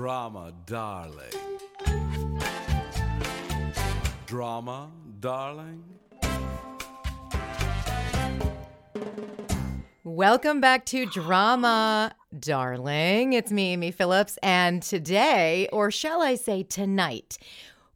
Drama, darling. Drama, darling. Welcome back to Drama, darling. It's me, Amy Phillips, and today, or shall I say tonight,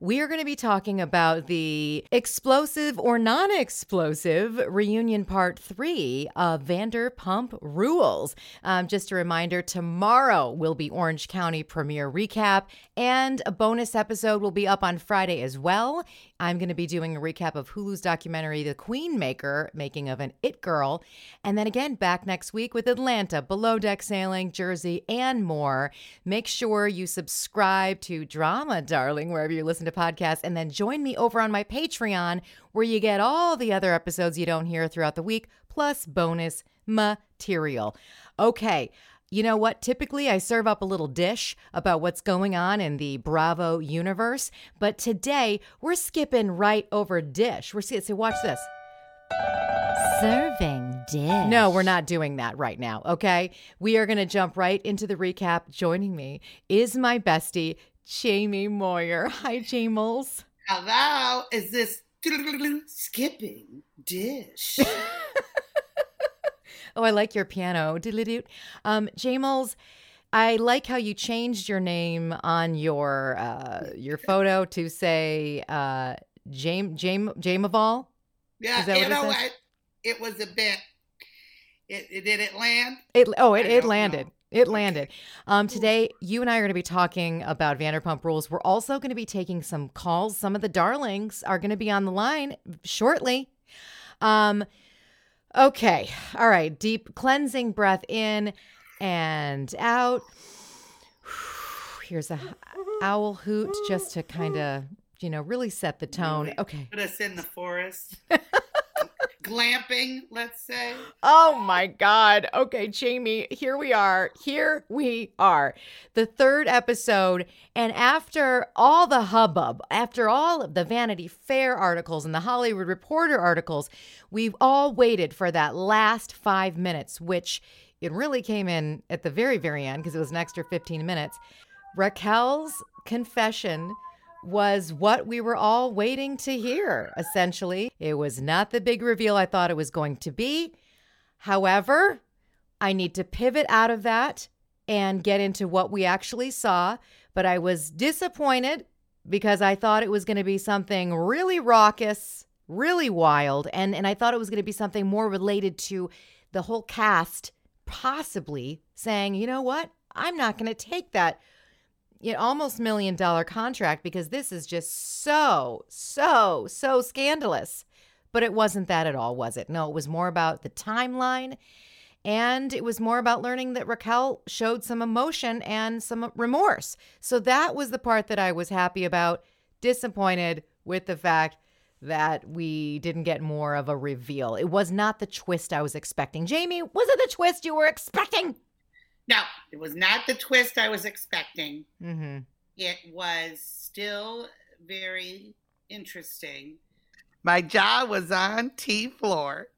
we are going to be talking about the explosive or non explosive reunion part three of Vanderpump Rules. Um, just a reminder tomorrow will be Orange County premiere recap, and a bonus episode will be up on Friday as well. I'm going to be doing a recap of Hulu's documentary, The Queen Maker, making of an It Girl. And then again, back next week with Atlanta, Below Deck Sailing, Jersey, and more. Make sure you subscribe to Drama, darling, wherever you listen to podcasts. And then join me over on my Patreon, where you get all the other episodes you don't hear throughout the week, plus bonus material. Okay. You know what? Typically, I serve up a little dish about what's going on in the Bravo universe, but today we're skipping right over dish. We're see, so watch this. Serving dish. No, we're not doing that right now. Okay, we are going to jump right into the recap. Joining me is my bestie, Jaime Moyer. Hi, Jamels. Hello, is this skipping dish? Oh, I like your piano. Um, Jamels, I like how you changed your name on your uh, your photo to say uh, Jame Jame Jameval. Yeah, Is that you know what? It was a bit. It, it did it land? It oh it, it landed. know. It landed. Um, today, you and I are going to be talking about Vanderpump Rules. We're also going to be taking some calls. Some of the darlings are going to be on the line shortly. Um, okay. All right. Deep cleansing breath in and out. Here's a owl hoot just to kind of, you know, really set the tone. Okay. Put us in the forest. Glamping, let's say. Oh my God. Okay, Jaime, here we are. Here we are. The third episode. And after all the hubbub, after all of the Vanity Fair articles and the Hollywood Reporter articles, we've all waited for that last five minutes, which it really came in at the very, very end because it was an extra 15 minutes. Raquel's confession was what we were all waiting to hear, essentially. It was not the big reveal I thought it was going to be. However, I need to pivot out of that and get into what we actually saw. But I was disappointed because I thought it was going to be something really raucous, really wild. And, and I thought it was going to be something more related to the whole cast possibly saying, you know what? I'm not going to take that you know, almost million dollar contract because this is just so, so, so scandalous. But it wasn't that at all, was it? No, it was more about the timeline. And it was more about learning that Raquel showed some emotion and some remorse. So that was the part that I was happy about. Disappointed with the fact that we didn't get more of a reveal. It was not the twist I was expecting. Jaime, was it the twist you were expecting? No, it was not the twist I was expecting. Mm-hmm. It was still very interesting. My jaw was on T floor.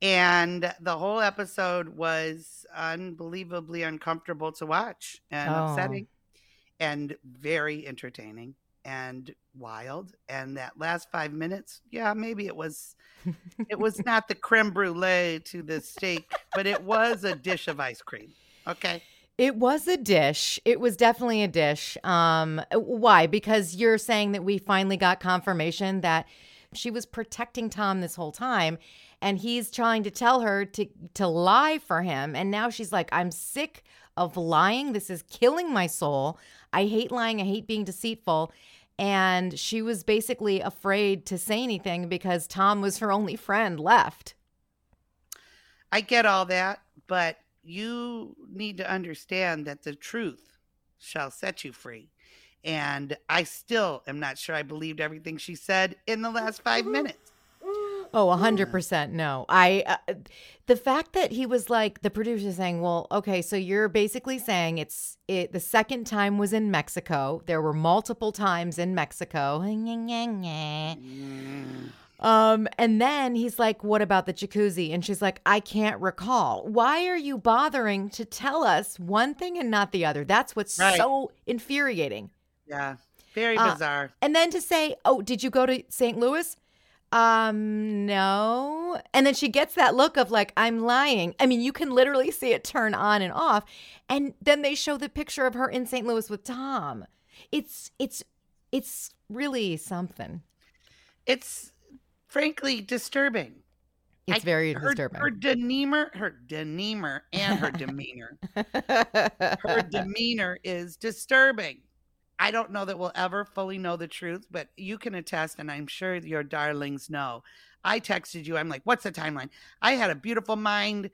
And the whole episode was unbelievably uncomfortable to watch and Oh. upsetting and very entertaining. and wild. And that last five minutes, yeah, maybe it was it was not the creme brulee to the steak, but it was a dish of ice cream. Okay. It was a dish. It was definitely a dish. Um, why? Because you're saying that we finally got confirmation that she was protecting Tom this whole time, and he's trying to tell her to to lie for him. And now she's like, "I'm sick of lying. This is killing my soul. I hate lying. I hate being deceitful." And she was basically afraid to say anything because Tom was her only friend left. I get all that, but you need to understand that the truth shall set you free. And I still am not sure I believed everything she said in the last five minutes. Oh, a hundred percent. No, I. Uh, the fact that he was like the producer saying, "Well, okay, so you're basically saying it's it." The second time was in Mexico. There were multiple times in Mexico. Um, and then he's like, "What about the jacuzzi?" And she's like, "I can't recall. Why are you bothering to tell us one thing and not the other? That's what's Right. so infuriating." Yeah. Very Uh, bizarre. And then to say, "Oh, did you go to St. Louis?" Um, no. And then she gets that look of like, "I'm lying." I mean, you can literally see it turn on and off. And then they show the picture of her in St. Louis with Tom. It's it's it's really something. It's frankly disturbing. It's I- very her, disturbing. Her demeanor, her demeanor, and her demeanor. her demeanor is disturbing. I don't know that we'll ever fully know the truth, but you can attest, and I'm sure your darlings know. I texted you. I'm like, "What's the timeline?" I had a beautiful mind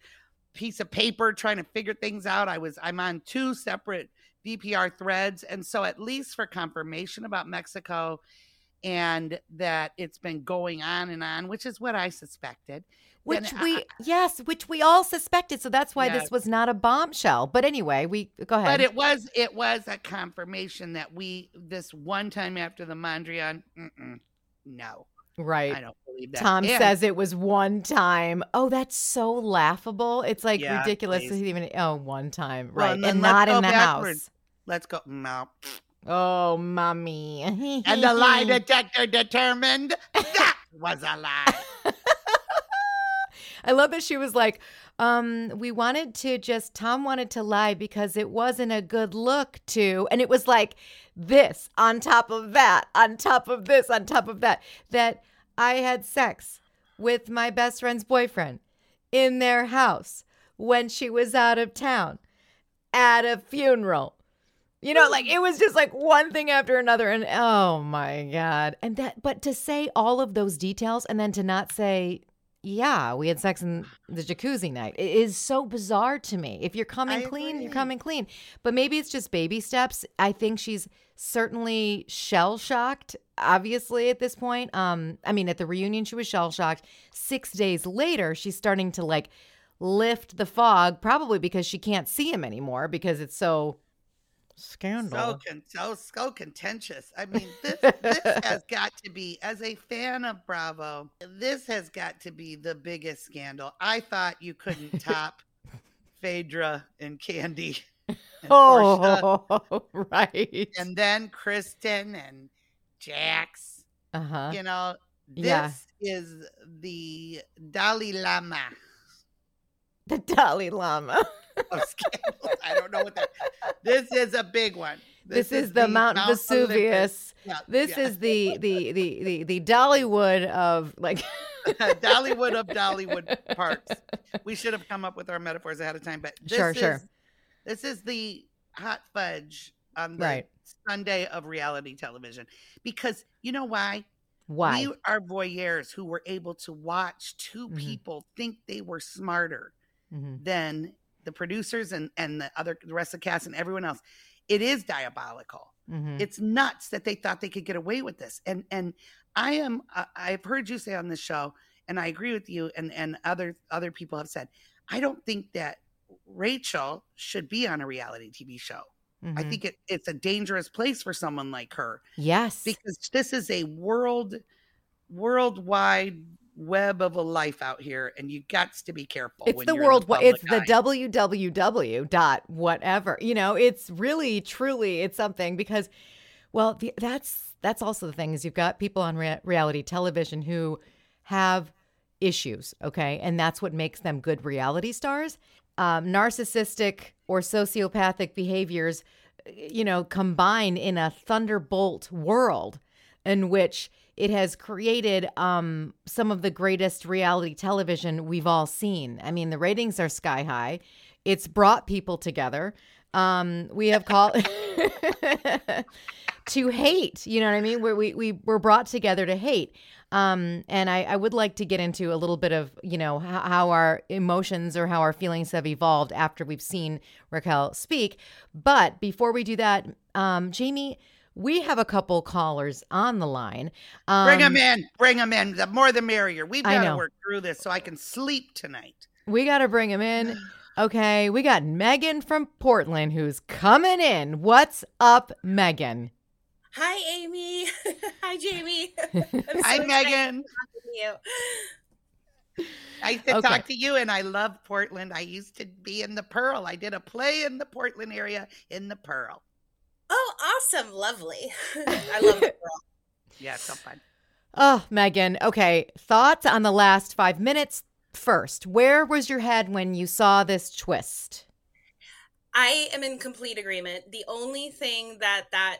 piece of paper trying to figure things out. I was I'm on two separate VPR threads, and so at least for confirmation about Mexico and that it's been going on and on, which is what I suspected. Which I- we yes, which we all suspected. So that's why Yes. this was not a bombshell. But anyway, we go ahead. But it was it was a confirmation that we this one time after the Mondrian, mm-mm, no, right. I don't believe that. Tom And- says it was one time. Oh, that's so laughable. It's like Yeah, ridiculous please. even oh one time. Well, right. and And, not in the backwards. house. Let's go. No. Oh, mommy. And the lie detector determined that was a lie. I love that she was like, um, we wanted to just Tom wanted to lie because it wasn't a good look to and it was like this on top of that, on top of this, on top of that. That I had sex with my best friend's boyfriend in their house when she was out of town at a funeral. You know, like it was just like one thing after another. And oh my God. And that, but to say all of those details and then to not say, yeah, we had sex in the jacuzzi night it is so bizarre to me. If you're coming I clean, you're coming clean. But maybe it's just baby steps. I think she's certainly shell shocked, obviously, at this point. Um, I mean, at the reunion, she was shell shocked. Six days later, she's starting to like lift the fog, probably because she can't see him anymore because it's so scandal. So con- so so contentious. I mean, this this has got to be as a fan of Bravo. This has got to be the biggest scandal. I thought you couldn't top Phaedra and Kandi. And Porsha, oh, right. and then Kristen and Jax. Uh huh. You know, this Yeah. is the Dalai Lama The Dalai Lama. I don't know what that. This is a big one. This, is, the, Mount, Olympus. Vesuvius. Yeah, This yeah. is the the the the the Dollywood of like. Dollywood of Dollywood parks. We should have come up with our metaphors ahead of time, but this Sure, is, sure. This is the hot fudge on the Right. sundae of reality television because you know why? Why? We are voyeurs who were able to watch 2 Mhm. people think they were smarter Mhm. than the producers and and the other the rest of the cast and everyone else. It is diabolical. Mhm. It's nuts that they thought they could get away with this. And and I am I- I've heard you say on this show, and I agree with you, and and other other people have said, I don't think that Rachel should be on a reality TV show. I Mhm. think it, it's a dangerous place for someone like her yes. because this is a world worldwide web of a life out here, and you got to be careful. it's the world. public It's the eye. www dot whatever. You know, it's really truly it's something because Well, the, that's that's also the thing is you've got people on rea- reality television who have issues, okay, and that's what makes them good reality stars. Um, narcissistic or sociopathic behaviors, you know, combine in a thunderbolt world in which it has created um, some of the greatest reality television we've all seen. I mean, the ratings are sky high. It's brought people together. Um, we have called to hate. You know what I mean? Where we we were brought together to hate. Um, and I, I would like to get into a little bit of you know how, how our emotions or how our feelings have evolved after we've seen Raquel speak. But before we do that, um, Jaime, we have a couple callers on the line. Um, Bring them in. Bring them in. The more the merrier. We've got to work through this so I can sleep tonight. We got to bring them in. Okay, we got Megan from Portland who's coming in. What's up, Megan? Hi, Amy. Hi, Jaime. So Hi, Megan. to talk with to Okay. talk to you, and I love Portland. I used to be in the Pearl. I did a play in the Portland area in the Pearl. Awesome. Lovely. I love the girl. Yeah, so fun. Oh, Megan. Okay, thoughts on the last five minutes first. Where was your head when you saw this twist? I am in complete agreement. The only thing that that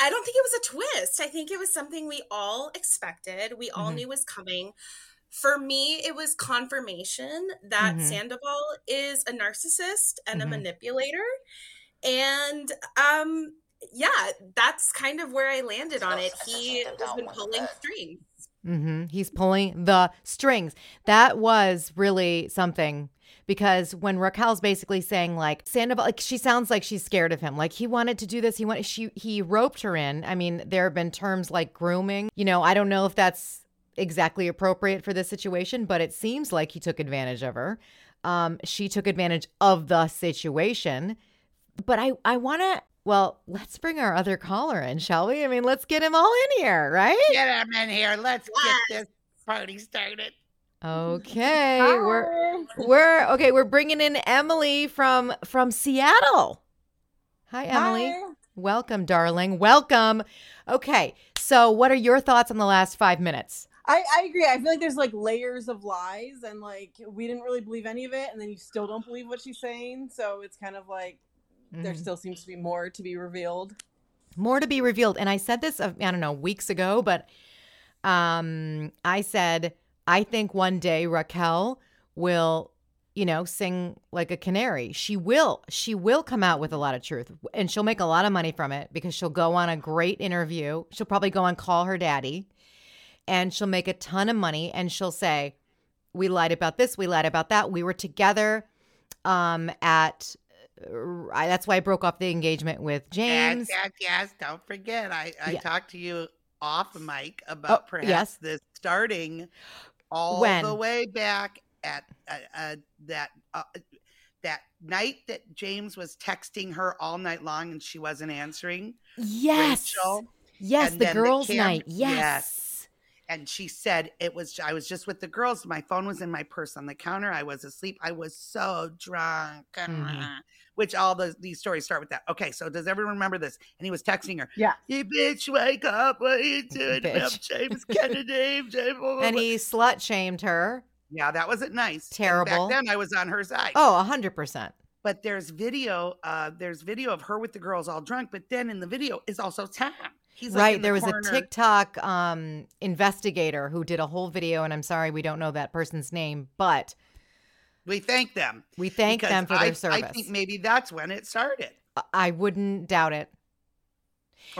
I don't think it was a twist. I think it was something we all expected. We all Mhm. knew was coming. For me, it was confirmation that Mhm. Sandoval is a narcissist and Mhm. a manipulator. And um yeah, that's kind of where I landed on it. He has been pulling strings. hmm He's pulling the strings. That was really something because when Raquel's basically saying like Sandoval, like she sounds like she's scared of him. Like he wanted to do this. He wanted she he roped her in. I mean, there have been terms like grooming. You know, I don't know if that's exactly appropriate for this situation, but it seems like he took advantage of her. Um, she took advantage of the situation. But I I want to. Well, let's bring our other caller in, shall we? I mean, let's get him all in here, right? Get them in here. Let's get this party started. Okay, we're we're okay. We're bringing in Emily from from Seattle. Hi, Emily. Welcome, darling. Welcome. Okay, so what are your thoughts on the last five minutes? I, I agree. I feel like there's like layers of lies, and like we didn't really believe any of it, and then you still don't believe what she's saying. So it's kind of like there Mhm. still seems to be more to be revealed. More to be revealed. And I said this, uh, I don't know, weeks ago, but um, I said I think one day Raquel will, you know, sing like a canary. She will. She will come out with a lot of truth, and she'll make a lot of money from it because she'll go on a great interview. She'll probably go on Call Her Daddy, and she'll make a ton of money. And she'll say, "We lied about this. We lied about that. We were together um, at." I, that's why I broke off the engagement with James. Yes, yes, yes. Don't forget, I, I Yeah. talked to you off mic about Oh, perhaps yes. this starting all When? the way back at uh, uh, that uh, that night that James was texting her all night long and she wasn't answering. Yes. Rachel. Yes, the girls' cam- night. Yes. And she said it was I was just with the girls. My phone was in my purse on the counter. I was asleep. I was so drunk. Mhm. Which all the these stories start with that. Okay, so does everyone remember this? And he was texting her. Yeah. You bitch, wake up. What are you doing? I'm James Kennedy. James. And he slut shamed her. Yeah, that wasn't nice. And Terrible. Back then I was on her side. Oh, a hundred percent. But there's video, uh, there's video of her with the girls all drunk, but then in the video is also Tom. He's like Right. the There was corner. a TikTok um investigator who did a whole video, and I'm sorry we don't know that person's name, but We thank them. we thank them for I, their service. I think maybe that's when it started. I- I wouldn't doubt it.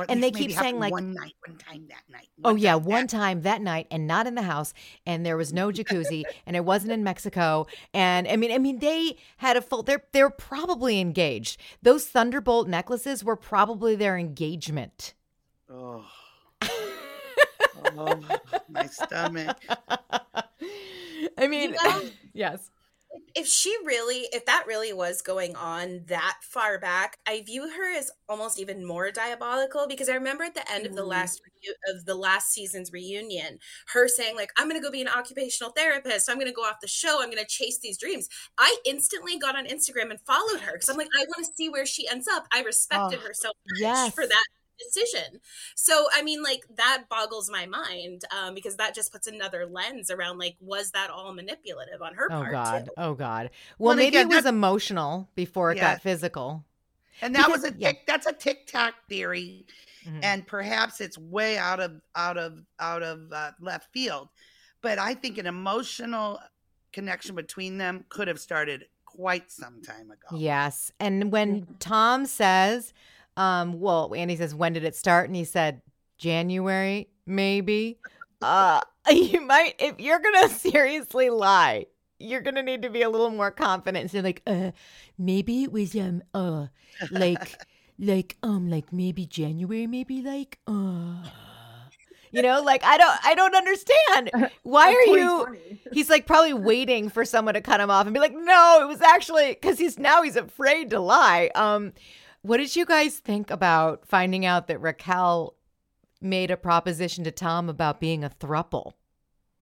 And they keep saying, like- one night, one time that night. Oh yeah, time one that- time that night and not in the house and there was no jacuzzi and it wasn't in Mexico and I mean I mean they had a full they're they're probably engaged. Those Thunderbolt necklaces were probably their engagement. Oh. oh, my stomach. I mean yes. If she really if that really was going on that far back i view her as almost even more diabolical because i remember at the end of the Mhm. last of the last season's reunion her saying like i'm gonna go be an occupational therapist i'm gonna go off the show i'm gonna chase these dreams i instantly got on instagram and followed her because i'm like i want to see where she ends up i respected Oh, her so much Yes. for that decision. So, I mean, like that boggles my mind um, because that just puts another lens around like, was that all manipulative on her Oh part? God. too? Oh God. Well, Well, maybe again, it was that- emotional before it Yeah. got physical. And that Because- was a yeah. that's a TikTok theory, Mhm. and perhaps it's way out of out of out of uh, left field. But I think an emotional connection between them could have started quite some time ago. Yes. And when Tom says, um, well, Andy says, when did it start? And he said, January, maybe. Uh, you might, if you're going to seriously lie, you're going to need to be a little more confident. So like, uh, maybe it was, um, uh, like, like, um, like maybe January, maybe like, uh, you know, like I don't, I don't understand. Why are you? He's like probably waiting for someone to cut him off and be like, "No, it was actually because he's now he's afraid to lie." Um, what did you guys think about finding out that Raquel made a proposition to Tom about being a thruple?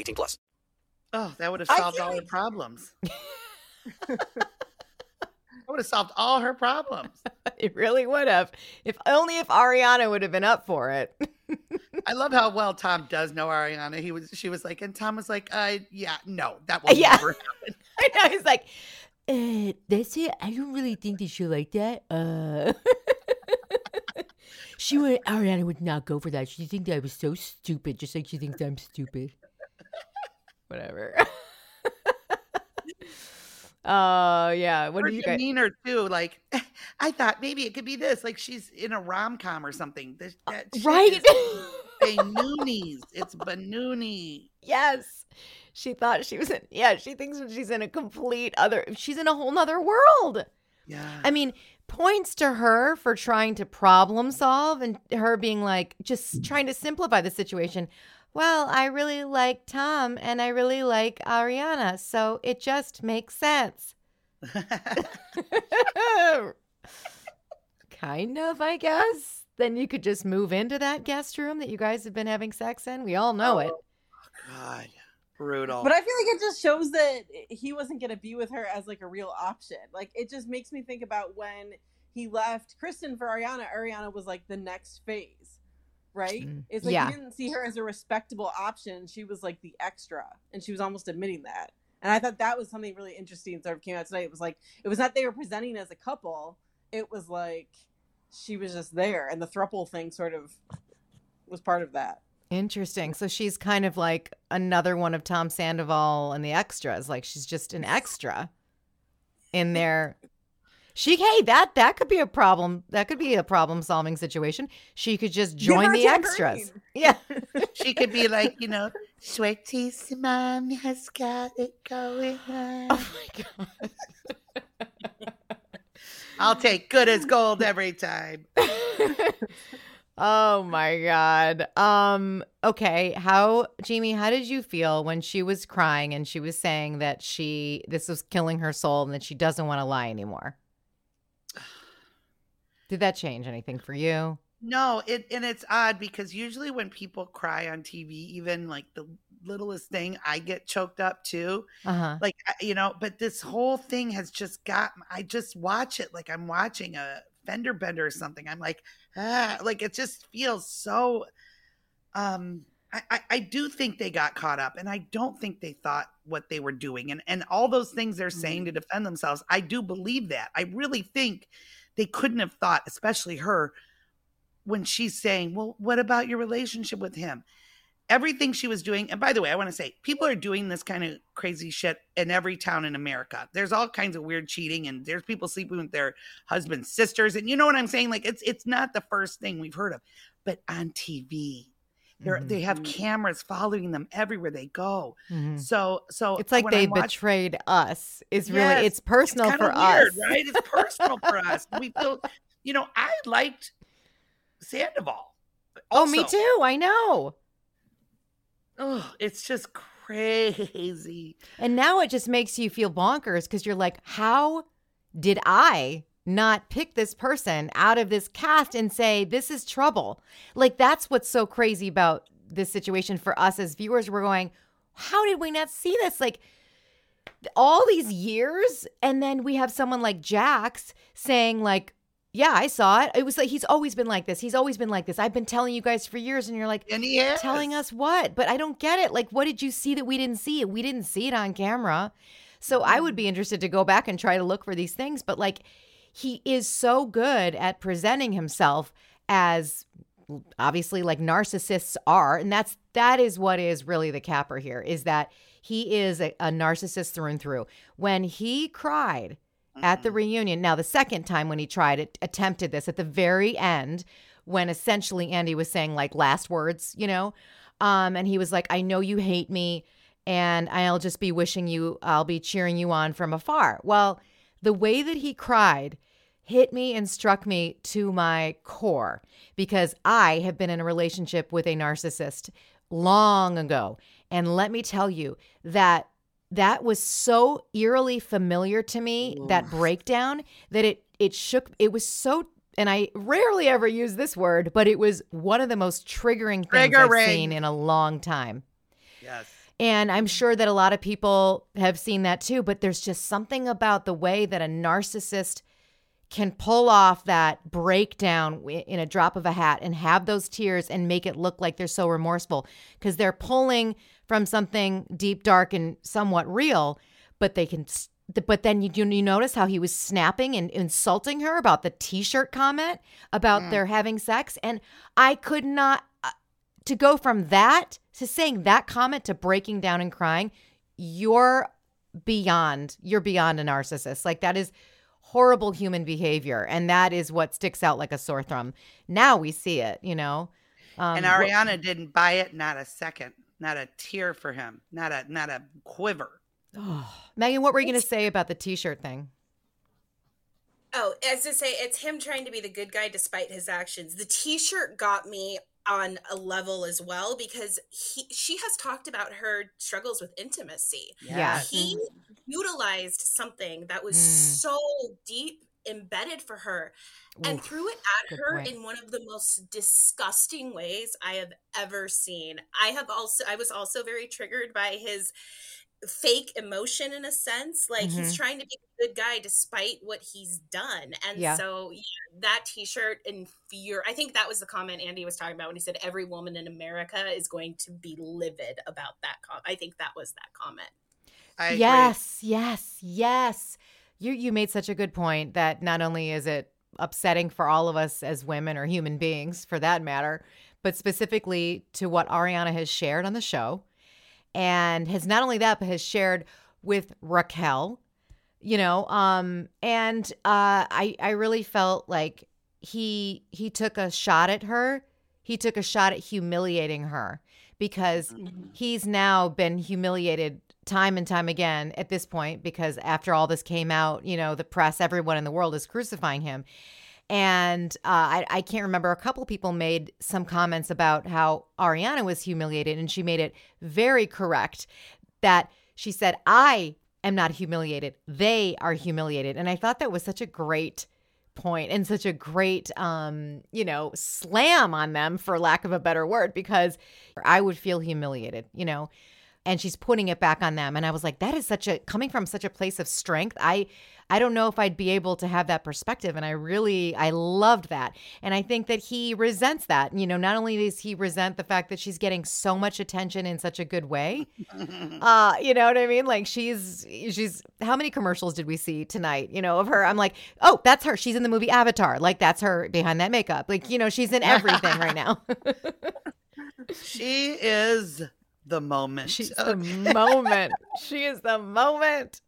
18 plus. Oh, that would have solved all like- her problems. I would have solved all her problems. It really would have, if only if Ariana would have been up for it. I love how well Tom does know Ariana. He was, she was like, and Tom was like, uh, yeah, no, that will Yeah. never happen. I know he's like, uh, that's it. I don't really think that she like that. Uh. she would Ariana would not go for that. She think that I was so stupid, just like she thinks I'm stupid. Whatever. Oh yeah. What her do you guys? demeanor too. Like, I thought maybe it could be this. Like she's in a rom com or something. This, uh, that shit Right. is Banoonies. It's Banoony. yes. She thought she was in. Yeah, she thinks she's in a complete other. She's in a whole nother world. Yeah. I mean, points to her for trying to problem solve and her being like, just trying to simplify the situation. Well, I really like Tom and I really like Ariana, so it just makes sense. kind of, I guess. Then you could just move into that guest room that you guys have been having sex in. We all know it. Oh, God, brutal. But I feel like it just shows that he wasn't going to be with her as like a real option. Like it just makes me think about when he left Kristen for Ariana. Ariana was like the next phase, right? Mm, It's like yeah. he didn't see her as a respectable option. She was like the extra, and she was almost admitting that. And I thought that was something really interesting. Sort of came out tonight. It was like it was not they were presenting as a couple. It was like she was just there, and the thruple thing sort of was part of that. Interesting. So she's kind of like another one of Tom Sandoval and the extras. Like she's just an extra in there. She hey, that that could be a problem. That could be a problem solving situation. She could just join the extras. tambourine. Yeah. she could be like, you know, sweetie, mom has got it going on. Oh my god. I'll take good as gold every time. oh my god. Um okay, how Jaime, how did you feel when she was crying and she was saying that she this was killing her soul and that she doesn't want to lie anymore? Did that change anything for you? No, it and it's odd because usually when people cry on TV, even like the littlest thing, I get choked up too. Uh-huh. Like you know, but this whole thing has just got. I just watch it like I'm watching a fender bender or something. I'm like, ah, like it just feels so. Um, I, I I do think they got caught up, and I don't think they thought what they were doing, and and all those things they're saying to defend themselves. I do believe that. I really think they couldn't have thought, especially her, when she's saying, Well, what about your relationship with him? Everything she was doing, and by the way, I want to say people are doing this kind of crazy shit in every town in America. There's all kinds of weird cheating, and there's people sleeping with their husband's sisters, and you know what I'm saying? Like it's it's not the first thing we've heard of, but on TV, they're Mhm. they have cameras following them everywhere they go. Mhm. So so It's like they I'm betrayed us. It's really Yes, it's personal kinda for us. right? It's personal for us. We feel, you know, I liked Sandoval. Oh, me too. I know. Oh, it's just crazy. And now it just makes you feel bonkers because you're like, how did I not pick this person out of this cast and say, this is trouble? Like, that's what's so crazy about this situation for us as viewers. We're going, how did we not see this? Like, all these years. And then we have someone like Jax saying, like, yeah, I saw it. It was like he's always been like this. He's always been like this. I've been telling you guys for years, and you're like, And he telling us what? But I don't get it. Like, what did you see that we didn't see? We didn't see it on camera. So I mm. would be interested to go back and try to look for these things. But like, he is so good at presenting himself as obviously like narcissists are and that's that is what is really the capper here is that he is a, a narcissist through and through. When he cried at the reunion now the second time when he tried it attempted this at the very end when essentially andy was saying like last words you know um and he was like i know you hate me and i'll just be wishing you i'll be cheering you on from afar. Well the way that he cried hit me and struck me to my core because I have been in a relationship with a narcissist long ago. And let me tell you that that was so eerily familiar to me, that breakdown, that it it shook it was so and I rarely ever use this word, but it was one of the most triggering things I've seen in a long time. Yes. And I'm sure that a lot of people have seen that too, but there's just something about the way that a narcissist can pull off that breakdown in a drop of a hat and have those tears and make it look like they're so remorseful because they're pulling from something deep, dark, and somewhat real, but they can. But then you, you notice how he was snapping and insulting her about the t-shirt comment about mm. their having sex, and I could not to go from that to saying that comment to breaking down and crying. You're beyond. You're beyond a narcissist. Like that is horrible human behavior and that is what sticks out like a sore thumb now we see it you know um, and wh- Ariana didn't buy it not a second, not a tear for him, not a not a quiver. megan what were you going to say about the t-shirt thing Oh, as to say, it's him trying to be the good guy despite his actions. The T-shirt got me on a level as well because he she has talked about her struggles with intimacy. Yeah. he utilized something that was Mm. so deep embedded for her and Oof, threw it at her point. in one of the most disgusting ways I have ever seen. I have also I was also very triggered by his fake emotion in a sense like he's Mhm. trying to be a good guy despite what he's done and Yeah. so yeah, that t-shirt and fear i think that was the comment andy was talking about when he said every woman in america is going to be livid about that com- i think that was that comment I agree. yes yes yes you you made such a good point that not only is it upsetting for all of us as women or human beings for that matter but specifically to what ariana has shared on the show and has not only that but has shared with raquel you know um and uh i i really felt like he he took a shot at her. He took a shot at humiliating her because he's now been humiliated time and time again at this point because after all this came out you know the press everyone in the world is crucifying him and uh, I, I can't remember a couple people made some comments about how ariana was humiliated and she made it very correct that she said i am not humiliated. They are humiliated. And i thought that was such a great point and such a great um you know slam on them for lack of a better word because i would feel humiliated you know and she's putting it back on them. And i was like that is such a coming from such a place of strength i i don't know if i'd be able to have that perspective. And i really i loved that. And i think that he resents that. You know not only does he resent the fact that she's getting so much attention in such a good way uh you know what i mean? Like she's she's how many commercials did we see tonight you know of her? I'm like oh that's her. She's in the movie avatar. Like that's her behind that makeup. Like you know she's in everything right now. She is the moment. She's the moment. She is the moment.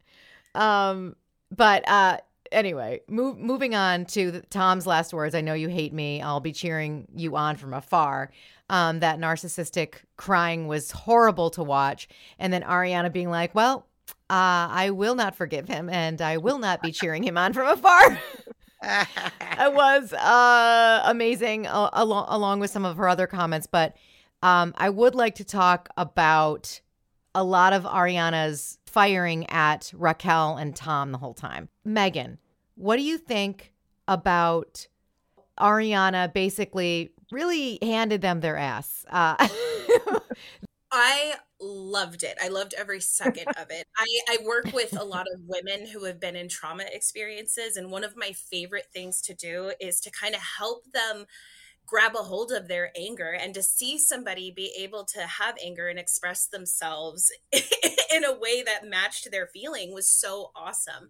Um, but uh, anyway, move, moving on to the, Tom's last words. I know you hate me. I'll be cheering you on from afar. Um, that narcissistic crying was horrible to watch, and then Ariana being like, "Well, uh, I will not forgive him, and I will not be cheering him on from afar." it was uh, amazing along along with some of her other comments. But um, I would like to talk about a lot of Ariana's firing at Raquel and Tom the whole time. Megan, what do you think about Ariana basically really handed them their ass? Uh, I loved it. I loved every second of it. I, I work with a lot of women who have been in trauma experiences, and one of my favorite things to do is to kind of help them grab a hold of their anger and to see somebody be able to have anger and express themselves in a way that matched their feeling was so awesome.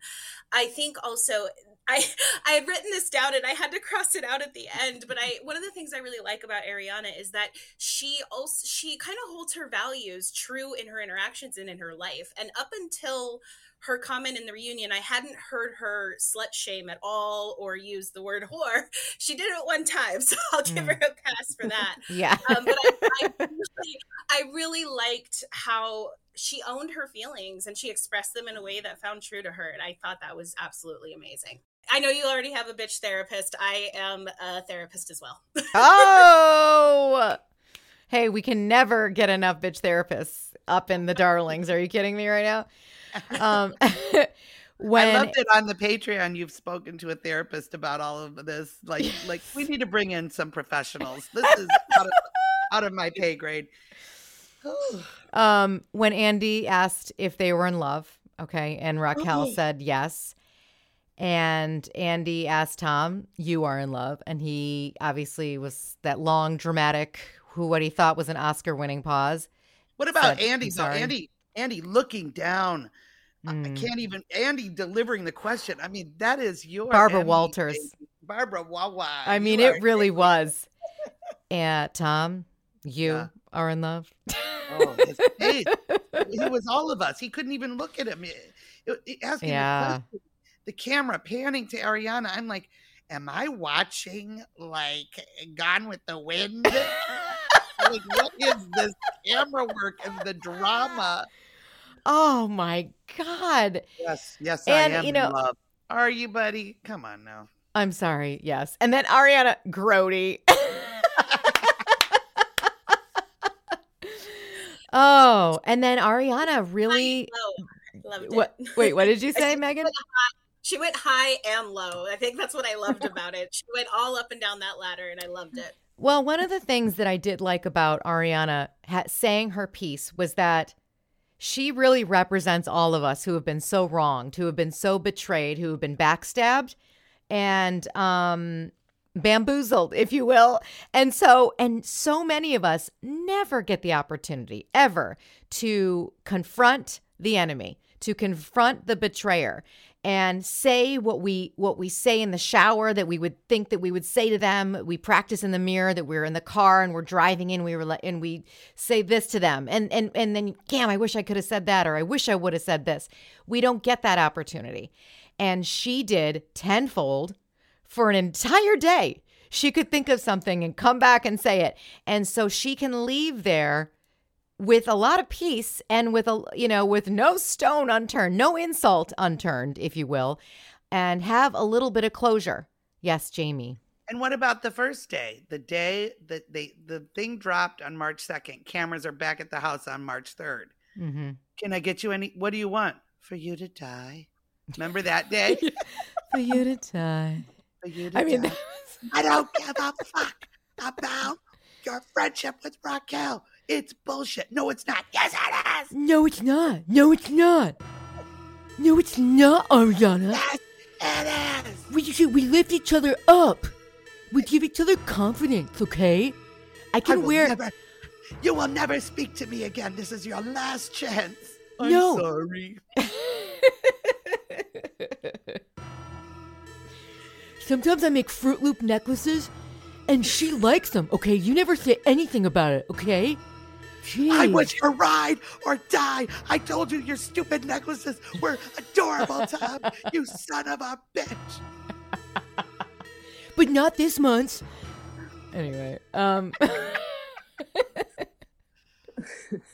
I think also I I had written this down and I had to cross it out at the end, but I one of the things I really like about Ariana is that she also she kind of holds her values true in her interactions and in her life. And up until her comment in the reunion, I hadn't heard her slut shame at all or use the word whore. She did it one time, so I'll give her a pass for that. yeah. Um, but I, I, really, I really liked how she owned her feelings and she expressed them in a way that found true to her. And I thought that was absolutely amazing. I know you already have a bitch therapist. I am a therapist as well. oh, hey, we can never get enough bitch therapists up in the darlings. Are you kidding me right now? Um, when I loved it on the Patreon. You've spoken to a therapist about all of this. Like, like we need to bring in some professionals. This is out of, out of my pay grade. um, when Andy asked if they were in love, okay, and Raquel said yes. And Andy asked Tom, "You are in love," and he obviously was that long, dramatic, who what he thought was an Oscar-winning pause. What about Said, Andy? "I'm sorry." Andy, Andy looking down. I- I Mm. can't even. Andy delivering the question. I mean, that is your Barbara Walters. Barbara Wawa. I mean, it really was. And Tom, you Yeah. are in love. Oh, he was all of us. He couldn't even look at him. It- it- asking Yeah. question, the camera panning to Ariana. I'm like, am I watching like Gone with the Wind? like, what is this camera work and the drama? Oh my God. Yes, yes, And, I am you know- in love. Are you, buddy? Come on now. I'm sorry. Yes. And then Ariana Grody. oh, and then Ariana really. Loved it. What? Wait, what did you say, Megan? She went high and low. I think that's what I loved about it. She went all up and down that ladder, and I loved it. Well, one of the things that I did like about Ariana ha- saying her piece was that she really represents all of us who have been so wronged, who have been so betrayed, who have been backstabbed and um, bamboozled, if you will. And so, and so many of us never get the opportunity ever to confront the enemy, to confront the betrayer and say what we what we say in the shower that we would think that we would say to them. We practice in the mirror that we're in the car and we're driving in we were and we say this to them. And and and then damn i wish i could have said that or i wish i would have said this. We don't get that opportunity. And she did tenfold for an entire day. She could think of something and come back and say it. And so she can leave there with a lot of peace and with a you know with no stone unturned no insult unturned if you will and have a little bit of closure yes jaime And what about the first day? The day that they the thing dropped on March 2nd. Cameras are back at the house on March 3rd. mm-hmm. Can I get you any what do you want? For you to die. Remember that day? for you to die For you to i mean die. I don't give a fuck about your friendship with Raquel. It's bullshit. No, it's not. Yes, it is. no it's not no it's not no it's not ariana Yes, it is. we should, we lift each other up we give each other confidence okay i I can will wear never, you will never speak to me again. This is your last chance. I'm No. sorry. Sometimes I make Fruit Loop necklaces, and she likes them. Okay, you never say anything about it. Okay. I Jeez. was your ride or die. I told you your stupid necklaces were adorable, Tom. you son of a bitch. but not this month. Anyway, um,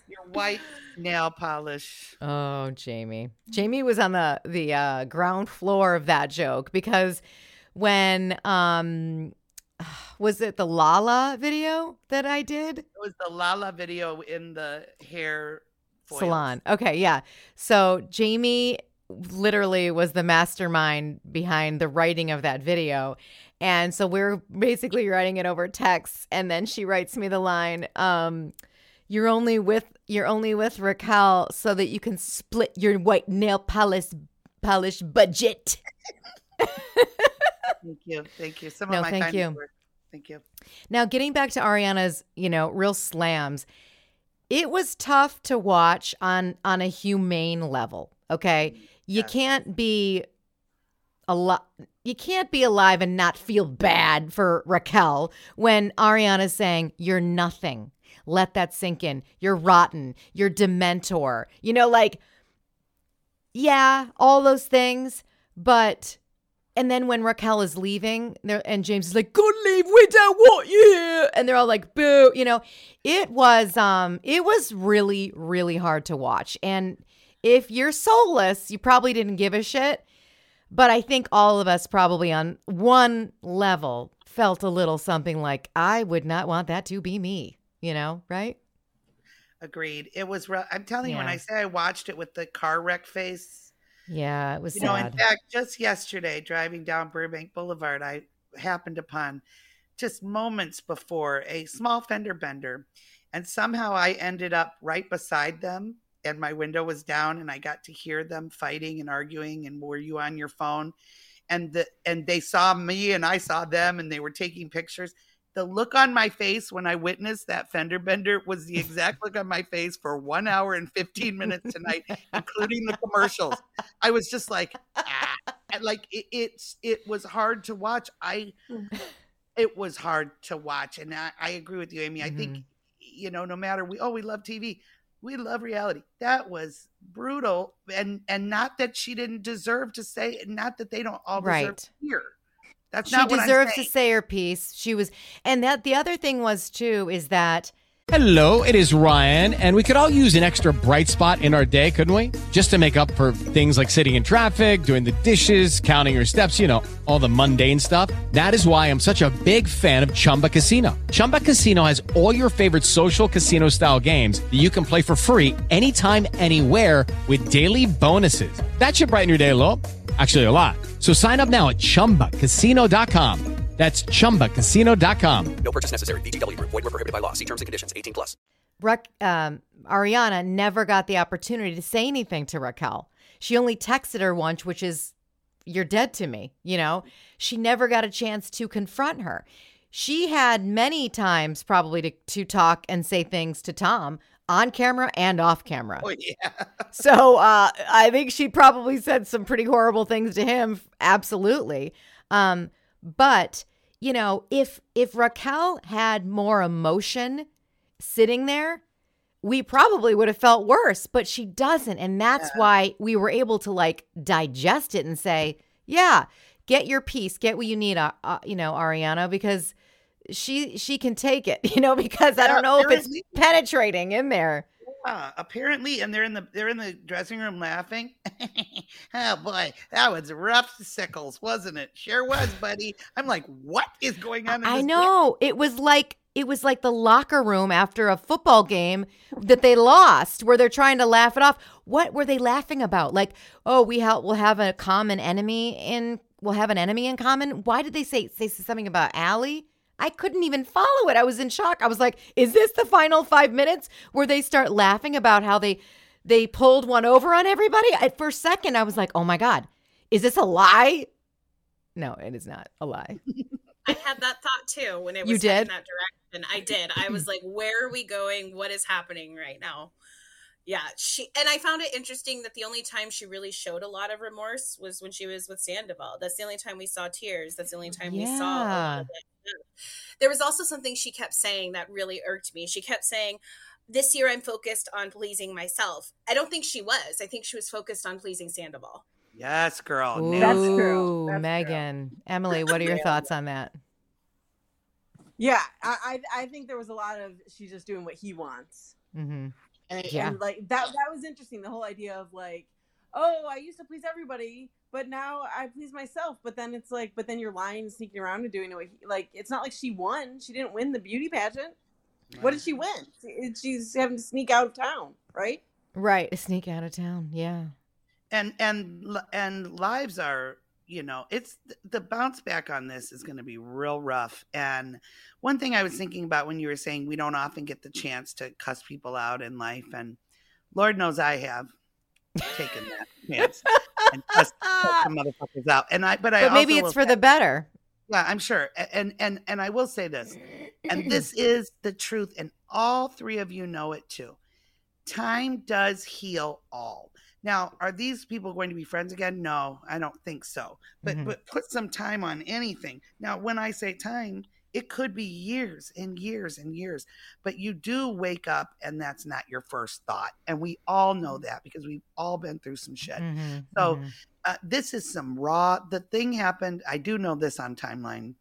Your white nail polish. oh, Jaime. Jaime was on the the uh, ground floor of that joke because when um was it the Lala video that I did? It was the Lala video in the hair foils. Salon. Okay, yeah. So Jaime literally was the mastermind behind the writing of that video. And so we're basically writing it over text and then she writes me the line um you're only with you're only with Raquel so that you can split your white nail polish polish budget. Thank you. Thank you. Some No, of my thank you. worth- Thank you. Now, getting back to Ariana's, you know, real slams, it was tough to watch on on a humane level. Okay, you can't be a lot. You can't be alive and not feel bad for Raquel when Ariana's saying you're nothing. Let that sink in. You're rotten. You're dementor. You know, like yeah, all those things, but and then when Raquel is leaving, and James is like, "Go leave, we don't want you here," and they're all like, "Boo!" You know, it was um, it was really, really hard to watch. And if you're soulless, you probably didn't give a shit. But I think all of us probably on one level felt a little something like, "I would not want that to be me." You know, right? Agreed. It was. Re- I'm telling you, when I say I watched it with the car wreck face, Yeah, it was you know, in fact, just yesterday, driving down Burbank Boulevard, I happened upon just moments before a small fender bender, and somehow I ended up right beside them, and my window was down, and I got to hear them fighting and arguing. And were you on your phone? And the and they saw me, and I saw them, and they were taking pictures. The look on my face when I witnessed that fender bender was the exact look on my face for one hour and 15 minutes tonight, including the commercials. I was just like, ah. Like it, it's it was hard to watch. I it was hard to watch, and I, I agree with you, Amy. I think you know, no matter we oh we love TV, we love reality. That was brutal, and and not that she didn't deserve to say, not that they don't all deserve Right. to hear. That's she not what I'm deserves to say her piece. She was, and that the other thing was too is that Hello, it is Ryan, and we could all use an extra bright spot in our day, couldn't we? Just to make up for things like sitting in traffic, doing the dishes, counting your steps, you know, all the mundane stuff. That is why I'm such a big fan of Chumba Casino. Chumba Casino has all your favorite social casino style games that you can play for free anytime, anywhere with daily bonuses. That should brighten your day a little. Actually, a lot. So sign up now at chumbacasino.com. That's chumbacasino.com. No purchase necessary. VGW Group. Void were prohibited by law. See terms and conditions. 18 plus. Ra- um, Ariana never got the opportunity to say anything to Raquel. She only texted her once, which is, you're dead to me. You know, she never got a chance to confront her. She had many times probably to, to talk and say things to Tom on camera and off camera. Oh yeah. So uh, I think she probably said some pretty horrible things to him. Absolutely. Um, but you know, if if Raquel had more emotion sitting there, we probably would have felt worse. But she doesn't, and that's why we were able to like digest it and say, "Yeah, get your piece, get what you need, uh, uh, you know, Ariana," because she she can take it, you know, because I don't know if it's penetrating in there. Yeah, apparently, and they're in the they're in the dressing room laughing. oh boy, that was rough sickles, wasn't it? Sure was, buddy. I'm like, what is going on? In I know. It was like it was like the locker room after a football game that they lost where they're trying to laugh it off. What were they laughing about? Like, oh, we ha- we'll have a common enemy in we'll have an enemy in common. Why did they say say something about Allie? I couldn't even follow it. I was in shock. I was like, is this the final 5 minutes where they start laughing about how they they pulled one over on everybody? At first second I was like, "Oh my god. Is this a lie?" No, it is not a lie. I had that thought too when it was You did? that direction. I did. I was like, where are we going? What is happening right now? Yeah, she and I found it interesting that the only time she really showed a lot of remorse was when she was with Sandoval. That's the only time we saw tears. That's the only time we saw. A lot Yeah. of it. There was also something she kept saying that really irked me. She kept saying, "This year I'm focused on pleasing myself." I don't think she was. I think she was focused on pleasing Sandoval. Yes, girl. Ooh, nailed it. Megan. Emily, what are your thoughts on that? Yeah, I, I I think there was a lot of she's just doing what he wants. Mm-hmm. And, Yeah. and like that that was interesting. The whole idea of like, oh, I used to please everybody, but now I please myself. But then it's like, but then you're lying and sneaking around and doing it. Like, it's not like she won. She didn't win the beauty pageant. What did she win? She's having to sneak out of town, right? Right, sneak out of town. Yeah. and and and lives are you know it's the bounce back on this is going to be real rough and one thing i was thinking about when you were saying we don't often get the chance to cuss people out in life and lord knows i have taken that chance and cussed, some motherfuckers out and i but i But maybe it's for say- the better. yeah, I'm sure. And and and I will say this. And this is the truth and all three of you know it too. Time does heal all. Now, are these people going to be friends again? No, I don't think so. But Mhm. but put some time on anything. Now, when I say time, it could be years and years and years. But you do wake up and that's not your first thought. And we all know that because we've all been through some shit. Mhm, So mhm. uh, this is some raw. The thing happened. I do know this on timeline.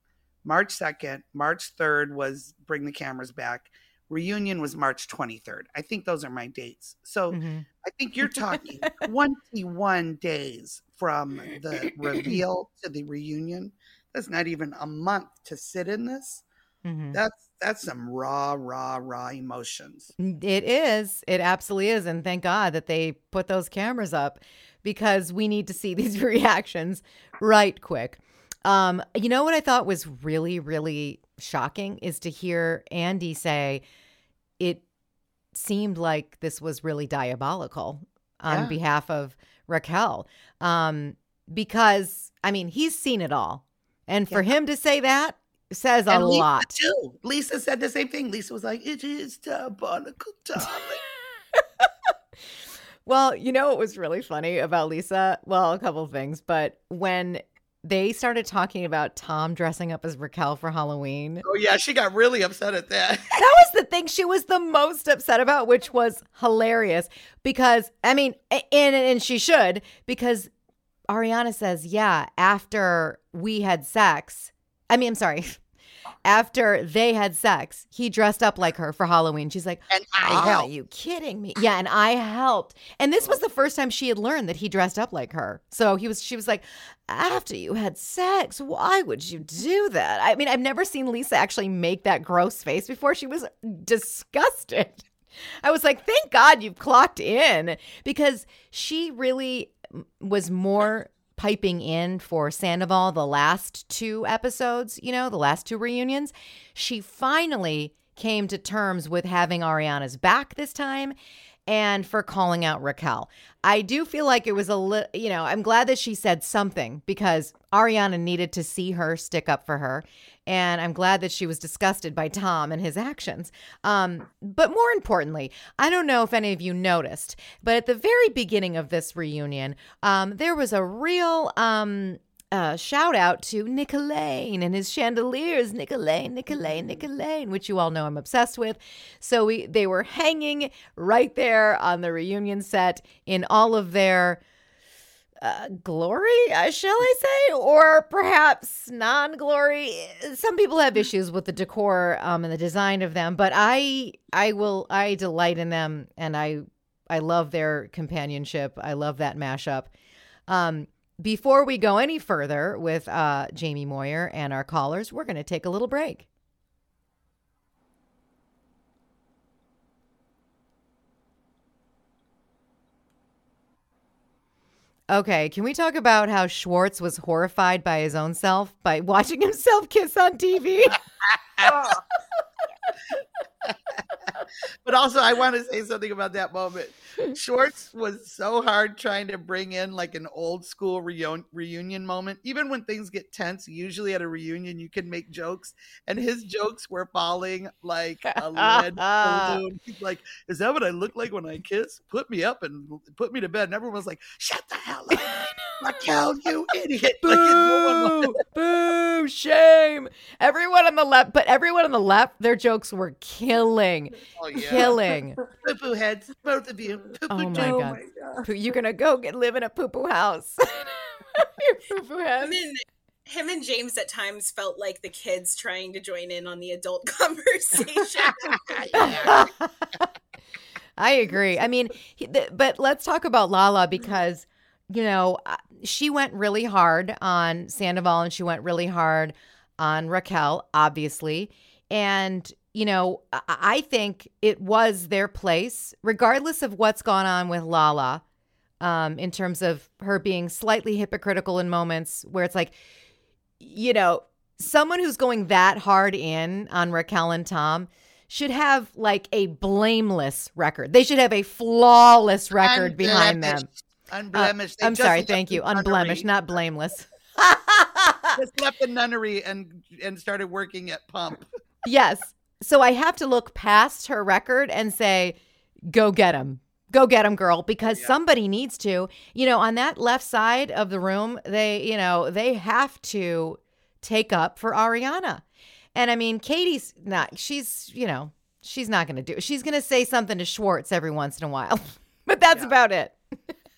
March second, March third was bring the cameras back. Reunion was March twenty third. I think those are my dates. So Mhm. I think you're talking twenty one days from the reveal to the reunion. That's not even a month to sit in this. Mhm. That's that's some raw, raw, raw emotions. It is. It absolutely is. And thank God that they put those cameras up because we need to see these reactions right quick. Um, you know what I thought was really, really shocking is to hear Andy say it seemed like this was really diabolical on Yeah. behalf of Raquel. Um, because I mean, he's seen it all. And for him to say that says a And Lisa lot. too. Lisa said the same thing. Lisa was like, "It is diabolical, darling." Well, you know what was really funny about Lisa? Well, a couple of things, but when they started talking about Tom dressing up as Raquel for Halloween, Oh yeah, she got really upset at that. that was the thing she was the most upset about, which was hilarious because I mean, and and she should because Ariana says, "Yeah, after we had sex, I mean, I'm sorry." After they had sex, he dressed up like her for Halloween. She's like, and I Are helped." you kidding me? Yeah, and I helped. And this was the first time she had learned that he dressed up like her. So he was she was like, after you had sex, why would you do that? I mean, I've never seen Lisa actually make that gross face before. She was disgusted. I was like, thank God you've clocked in because she really was more piping in for Sandoval the last two episodes, you know, the last two reunions. She finally came to terms with having Ariana's back this time and for calling out Raquel. I do feel like it was a little, you know, I'm glad that she said something because Ariana needed to see her stick up for her. And I'm glad that she was disgusted by Tom and his actions. Um, but more importantly, I don't know if any of you noticed, but at the very beginning of this reunion, um, there was a real um, uh, shout out to Nick Lane and his chandeliers, Lane, Nick Lane, which you all know I'm obsessed with. So we they were hanging right there on the reunion set in all of their uh, glory, uh, shall I say, or perhaps non-glory. Some people have issues with the decor um, and the design of them, but I I will I delight in them, and I I love their companionship. I love that mashup. Um, before we go any further with uh, Jaime Moyer and our callers, we're going to take a little break. Okay, can we talk about how Schwartz was horrified by his own self by watching himself kiss on TV? but also, I want to say something about that moment. Schwartz was so hard trying to bring in like an old school reun- reunion moment. Even when things get tense, usually at a reunion, you can make jokes, and his jokes were falling like a lead balloon. He's like, "Is that what I look like when I kiss? Put me up and put me to bed." And everyone was like, "Shut the hell up, Raquel, you idiot!" Like, Boo! Boo! Shame! Everyone on the left, but everyone on the left, their jokes were killing, Oh, yeah. killing. Poo poo heads, both of you. Poo Oh poo my do. Oh, god! Poo- You're gonna go get live in a poo poo house. Your poo poo Him and, him and James at times felt like the kids trying to join in on the adult conversation. I agree. I mean, he, th- but let's talk about Lala mm-hmm. because you know, uh, she went really hard on Sandoval and she went really hard on Raquel, obviously. And, you know, I, I think it was their place, regardless of what's gone on with Lala, um, in terms of her being slightly hypocritical in moments where it's like, you know, someone who's going that hard in on Raquel and Tom should have like a blameless record. They should have a flawless record behind them. Unblemished. Uh, I'm sorry, thank you. Unblemished, not blameless. just left the nunnery and and started working at Pump. yes. So I have to look past her record and say, go get him. Go get him, girl, because yeah. somebody needs to. You know, on that left side of the room, they, you know, they have to take up for Ariana. And I mean, Katie's not, she's, you know, she's not going to do it. She's going to say something to Schwartz every once in a while, but that's yeah. about it.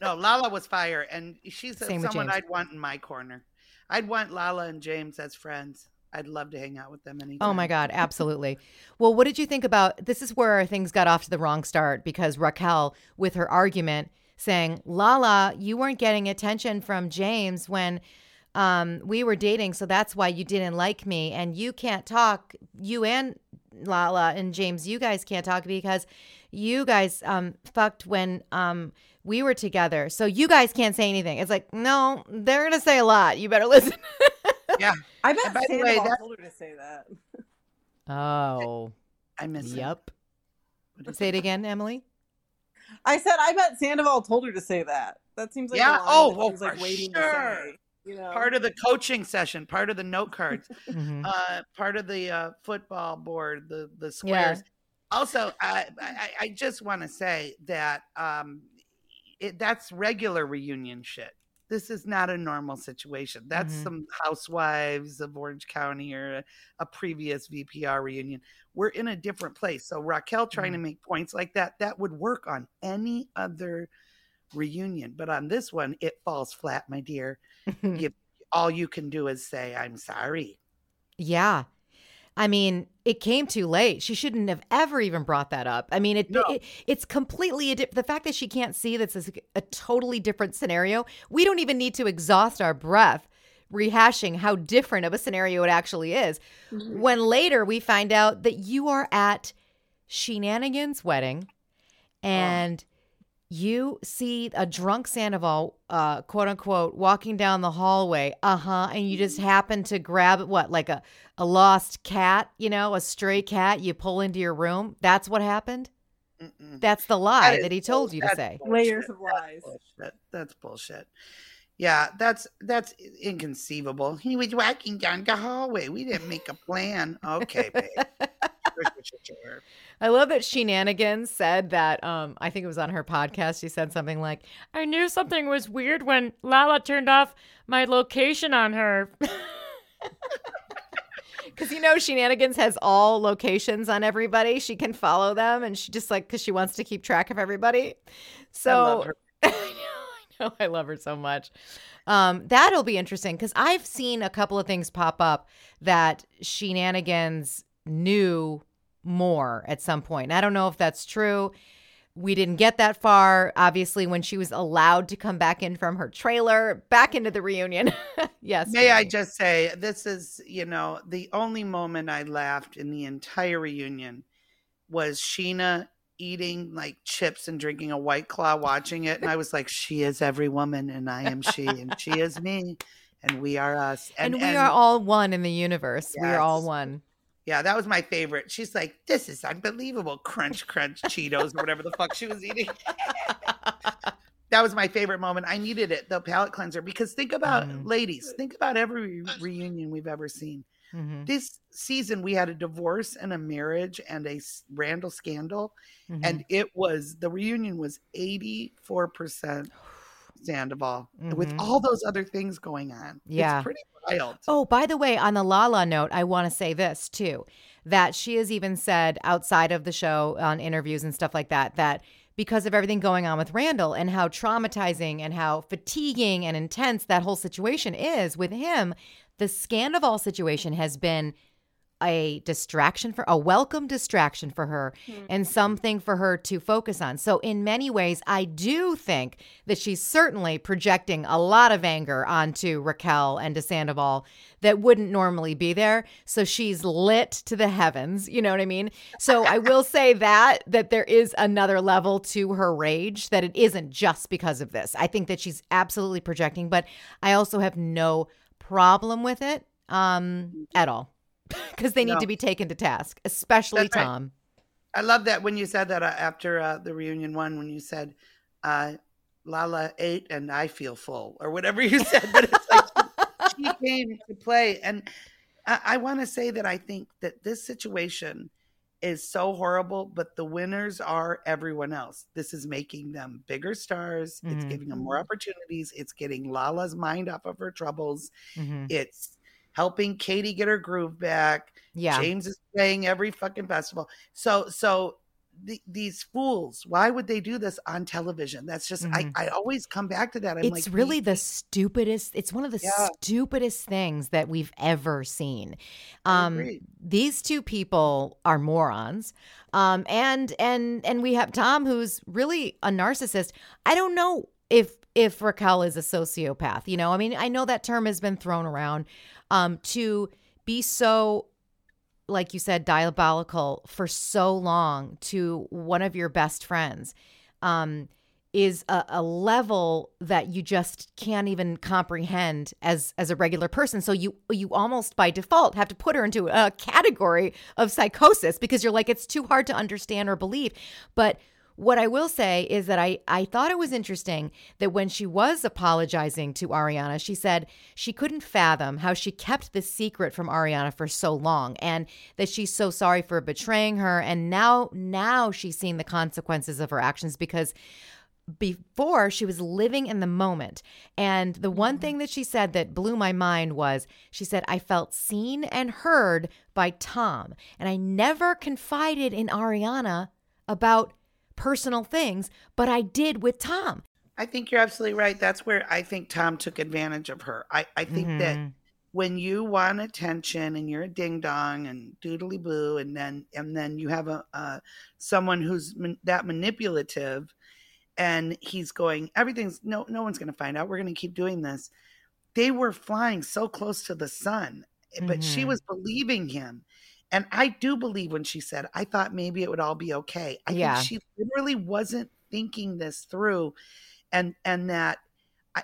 No, Lala was fire. And she's Same someone I'd want in my corner. I'd want Lala and James as friends. I'd love to hang out with them anytime. Oh my God, absolutely. well, what did you think about this? Is where things got off to the wrong start because Raquel, with her argument, saying, Lala, you weren't getting attention from James when um, we were dating, so that's why you didn't like me. And you can't talk, you and Lala and James, you guys can't talk because you guys um, fucked when um, we were together. So you guys can't say anything. It's like, no, they're going to say a lot. You better listen. yeah. I bet by Sandoval the way, that... told her to say that. Oh. I miss Yep. Say it again, Emily. I said I bet Sandoval told her to say that. That seems like yeah. oh, well, was, like waiting sure. to say. You know? Part of the coaching session, part of the note cards, mm-hmm. uh, part of the uh, football board, the the squares. Yeah. Also, I, I, I just want to say that um, it, that's regular reunion shit. This is not a normal situation. That's mm-hmm. some housewives of Orange County or a, a, previous VPR reunion. We're in a different place. So Raquel trying mm-hmm. to make points like that, that would work on any other reunion. But on this one, it falls flat, my dear. you, all you can do is say, I'm sorry. Yeah. I mean, it came too late. She shouldn't have ever even brought that up. I mean, it, no. it it's completely a di- the fact that she can't see that's a, a totally different scenario. We don't even need to exhaust our breath rehashing how different of a scenario it actually is. Mm-hmm. When later we find out that you are at Shenanigans' wedding and you see a drunk Sandoval, uh, quote unquote, walking down the hallway, uh huh, and you just happen to grab what, like a, a lost cat, you know, a stray cat, you pull into your room. That's what happened. Mm-mm. That's the lie that, that he told you to say. Bullshit. Layers of lies. That's, that's bullshit. Yeah, that's that's inconceivable. He was walking down the hallway. We didn't make a plan. Okay, babe. I love that Shenanigans said that. Um, I think it was on her podcast. She said something like, "I knew something was weird when Lala turned off my location on her." Because you know, Shenanigans has all locations on everybody. She can follow them, and she just like because she wants to keep track of everybody. So I know. I know I love her so much. Um, that'll be interesting because I've seen a couple of things pop up that shenanigans knew more at some point. And I don't know if that's true. We didn't get that far, obviously, when she was allowed to come back in from her trailer, back into the reunion. yes. May I just say, this is, you know, the only moment I laughed in the entire reunion was Scheana eating like chips and drinking a white claw watching it and i was like she is every woman and i am she and she is me and we are us and, and we and, are all one in the universe yes. we are all one yeah that was my favorite she's like this is unbelievable crunch crunch cheetos or whatever the fuck she was eating that was my favorite moment i needed it the palate cleanser because think about mm. ladies think about every reunion we've ever seen Mm-hmm. This season, we had a divorce and a marriage and a Randall scandal, mm-hmm. and it was the reunion was eighty four percent Sandoval mm-hmm. with all those other things going on. Yeah, it's pretty wild. Oh, by the way, on the Lala note, I want to say this too: that she has even said outside of the show on interviews and stuff like that that because of everything going on with Randall and how traumatizing and how fatiguing and intense that whole situation is with him, the Scandoval situation has been a distraction for a welcome distraction for her and something for her to focus on. So in many ways I do think that she's certainly projecting a lot of anger onto Raquel and to Sandoval that wouldn't normally be there. So she's lit to the heavens, you know what I mean? So I will say that that there is another level to her rage that it isn't just because of this. I think that she's absolutely projecting, but I also have no problem with it um at all because they need No. to be taken to task, especially That's right. Tom. I love that when you said that uh, after uh, the reunion one, when you said, uh, Lala ate and I feel full, or whatever you said. But it's like she, she came to play. And I, I want to say that I think that this situation is so horrible, but the winners are everyone else. This is making them bigger stars. It's Mhm. giving them more opportunities. It's getting Lala's mind off of her troubles. Mhm. It's helping Katie get her groove back. Yeah. James is playing every fucking festival. So so the, these fools, why would they do this on television? That's just Mhm. I, I always come back to that. I'm it's like really the- the stupidest it's one of the Yeah. stupidest things that we've ever seen um these two people are morons um and and and we have tom who's really a narcissist i don't know if if raquel is a sociopath you know? I mean i know that term has been thrown around um to be so like you said diabolical for so long to one of your best friends um is a, a level that you just can't even comprehend as as a regular person. So you you almost by default have to put her into a category of psychosis because you're like it's too hard to understand or believe. But what I will say is that I, I thought it was interesting that when she was apologizing to Ariana, she said she couldn't fathom how she kept this secret from Ariana for so long and that she's so sorry for betraying her. And now now she's seeing the consequences of her actions because before she was living in the moment. And the one mm-hmm. thing that she said that blew my mind was she said, I felt seen and heard by Tom. And I never confided in Ariana about personal things, but I did with Tom. I think you're absolutely right. That's where I think Tom took advantage of her. I, I think that Mhm. when you want attention and you're a ding dong and doodly boo, and then and then you have a uh, someone who's man, that manipulative, and he's going, everything's no no one's going to find out. We're going to keep doing this. They were flying so close to the sun, eh, but she Mhm. was believing him. And I do believe when she said, I thought maybe it would all be okay. I Yeah. think she literally wasn't thinking this through and and that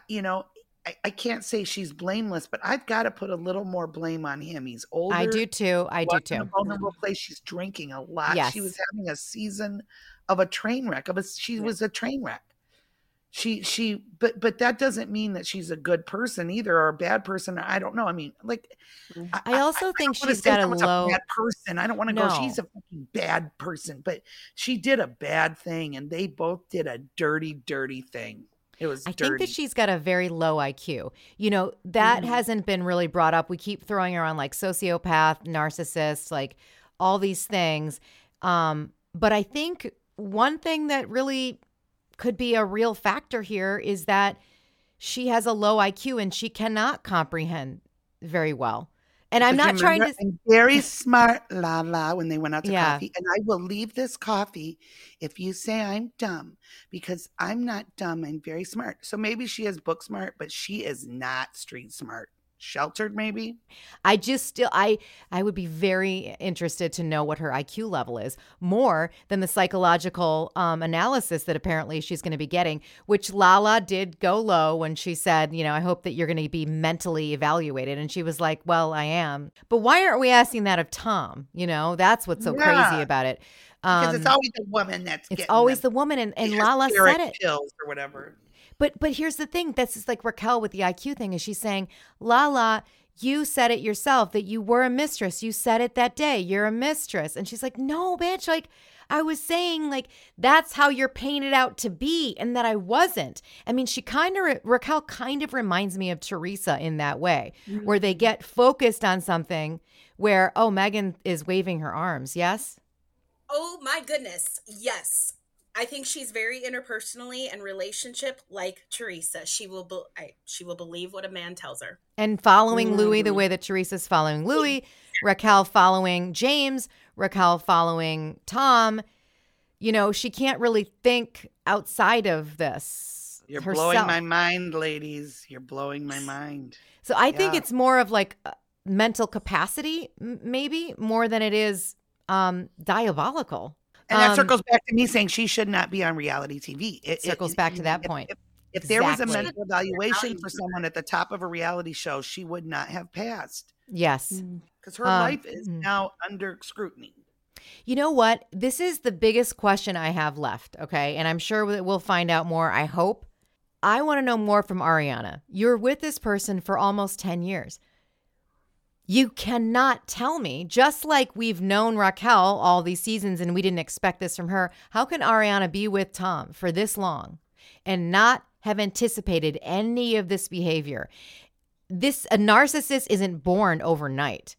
you know I, I can't say she's blameless but i've got to put a little more blame on him he's older I do too. I do was in a too. vulnerable place she's drinking a lot Yes. she was having a season of a train wreck of a she was a train wreck she she but but that doesn't mean that she's a good person either or a bad person i don't know i mean like I also think don't wanna she's got a low. bad person. I don't want to go. She's a fucking bad person, but she did a bad thing, and they both did a dirty, dirty thing. It was I dirty. think that she's got a very low IQ. You know, that Mhm. hasn't been really brought up. We keep throwing around like sociopath, narcissist, like all these things. Um, but I think one thing that really could be a real factor here is that she has a low IQ and she cannot comprehend very well. And I'm not trying to I'm very smart, la la, when they went out to Yeah. coffee, and I will leave this coffee if you say I'm dumb because I'm not dumb. I'm very smart. So maybe she is book smart, but she is not street smart. Sheltered, maybe. I just still I I would be very interested to know what her IQ level is more than the psychological um, analysis that apparently she's going to be getting, which Lala did go low when she said, you know, I hope that you're going to be mentally evaluated, and she was like, well, I am, but why aren't we asking that of Tom? You know, that's what's so crazy about it. Because it's Um, always the woman that's it's always the, the woman, and and Lala said it. pills or whatever. But but here's the thing. That's just like Raquel with the IQ thing. Is she's saying, Lala, you said it yourself that you were a mistress. You said it that day. You're a mistress. And she's like, no, bitch. Like I was saying, like that's how you're painted out to be, and that I wasn't. I mean, she kind of Raquel kind of reminds me of Teresa in that way, mm-hmm. where they get focused on something where oh Megan is waving her arms. Yes. Oh my goodness. Yes. I think she's very interpersonally and relationship like Teresa. She will be- I, she will believe what a man tells her. And following Louis the Mm-hmm. way that Teresa's following Louis, Raquel following James, Raquel following Tom. You know, she can't really think outside of this. You're herself. blowing my mind, ladies. You're blowing my mind. So I think it's more of like uh, mental capacity, maybe more than it is um, diabolical. And that Um, circles back to me saying she should not be on reality TV. It, circles back to that point. If, if there was a Exactly. mental evaluation for someone at the top of a reality show, she would not have passed Yes. because her Um, life is mhm. now under scrutiny. You know what? This is the biggest question I have left. Okay. And I'm sure that we'll find out more. I hope. I want to know more from Ariana. You're with this person for almost 10 years. You cannot tell me, just like we've known Raquel all these seasons and we didn't expect this from her, how can Ariana be with Tom for this long and not have anticipated any of this behavior? This a narcissist isn't born overnight.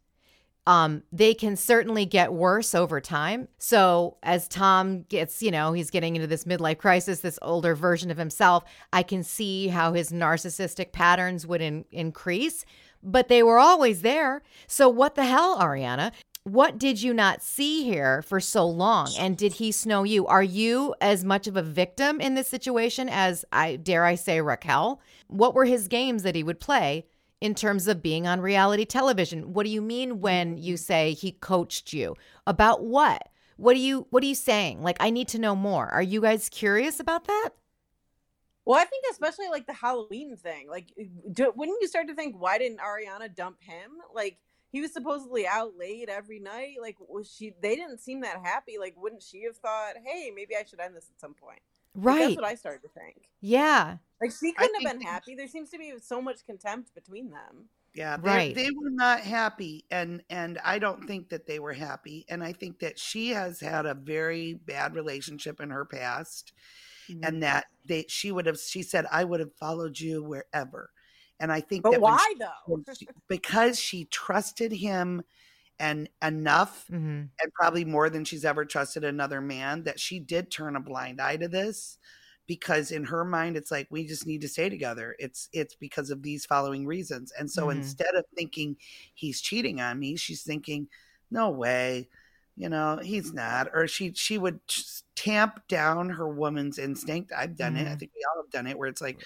Um, they can certainly get worse over time. So as Tom gets, you know, he's getting into this midlife crisis, this older version of himself, I can see how his narcissistic patterns would in- increase, but they were always there. So what the hell, Ariana? What did you not see here for so long? And did he snow you? Are you as much of a victim in this situation as I dare I say Raquel? What were his games that he would play in terms of being on reality television. What do you mean when you say he coached you? About what? What do you what are you saying? Like I need to know more. Are you guys curious about that? Well, I think especially like the Halloween thing. Like, eh, do, wouldn't you start to think, why didn't Ariana dump him? Like, he was supposedly out late every night. Like, was she? They didn't seem that happy. Like, wouldn't she have thought, hey, maybe I should end this at some point? Like, Right. that's what I started to think. Yeah. Like, she couldn't have been happy. There seems to be so much contempt between them. Yeah, they, Right. they were not happy, and and I don't think that they were happy, and I think that she has had a very bad relationship in her past, Mm-hmm. and that they she would have she said I would have followed you wherever, and I think But that why she- though? she- because she trusted him, and enough, Mm-hmm. and probably more than she's ever trusted another man, that she did turn a blind eye to this because in her mind it's like we just need to stay together it's it's because of these following reasons and so Mhm. instead of thinking he's cheating on me she's thinking no way you know he's not or she she would tamp down her woman's instinct i've done it i Mhm. think we all have done it where it's like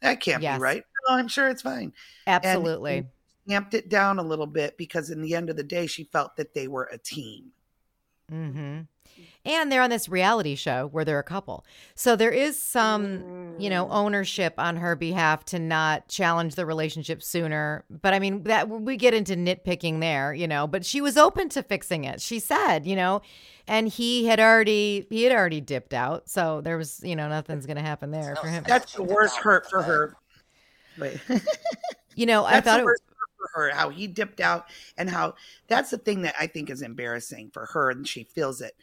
that can't Yes. be right no i'm sure it's fine Absolutely. and tamped it down a little bit because in the end of the day she felt that they were a team Mm-hmm. And they're on this reality show where they're a couple. So there is some, you know, mm. ownership on her behalf to not challenge the relationship sooner. But I mean, that we get into nitpicking there, you know, but she was open to fixing it. She said, you know, and he had already he had already dipped out. So there was, you know, nothing's going to happen there for him. that's the worst hurt for her wait You know, I thought the it worst part for her, how he dipped out and how that's the thing that I think is embarrassing for her and she feels it.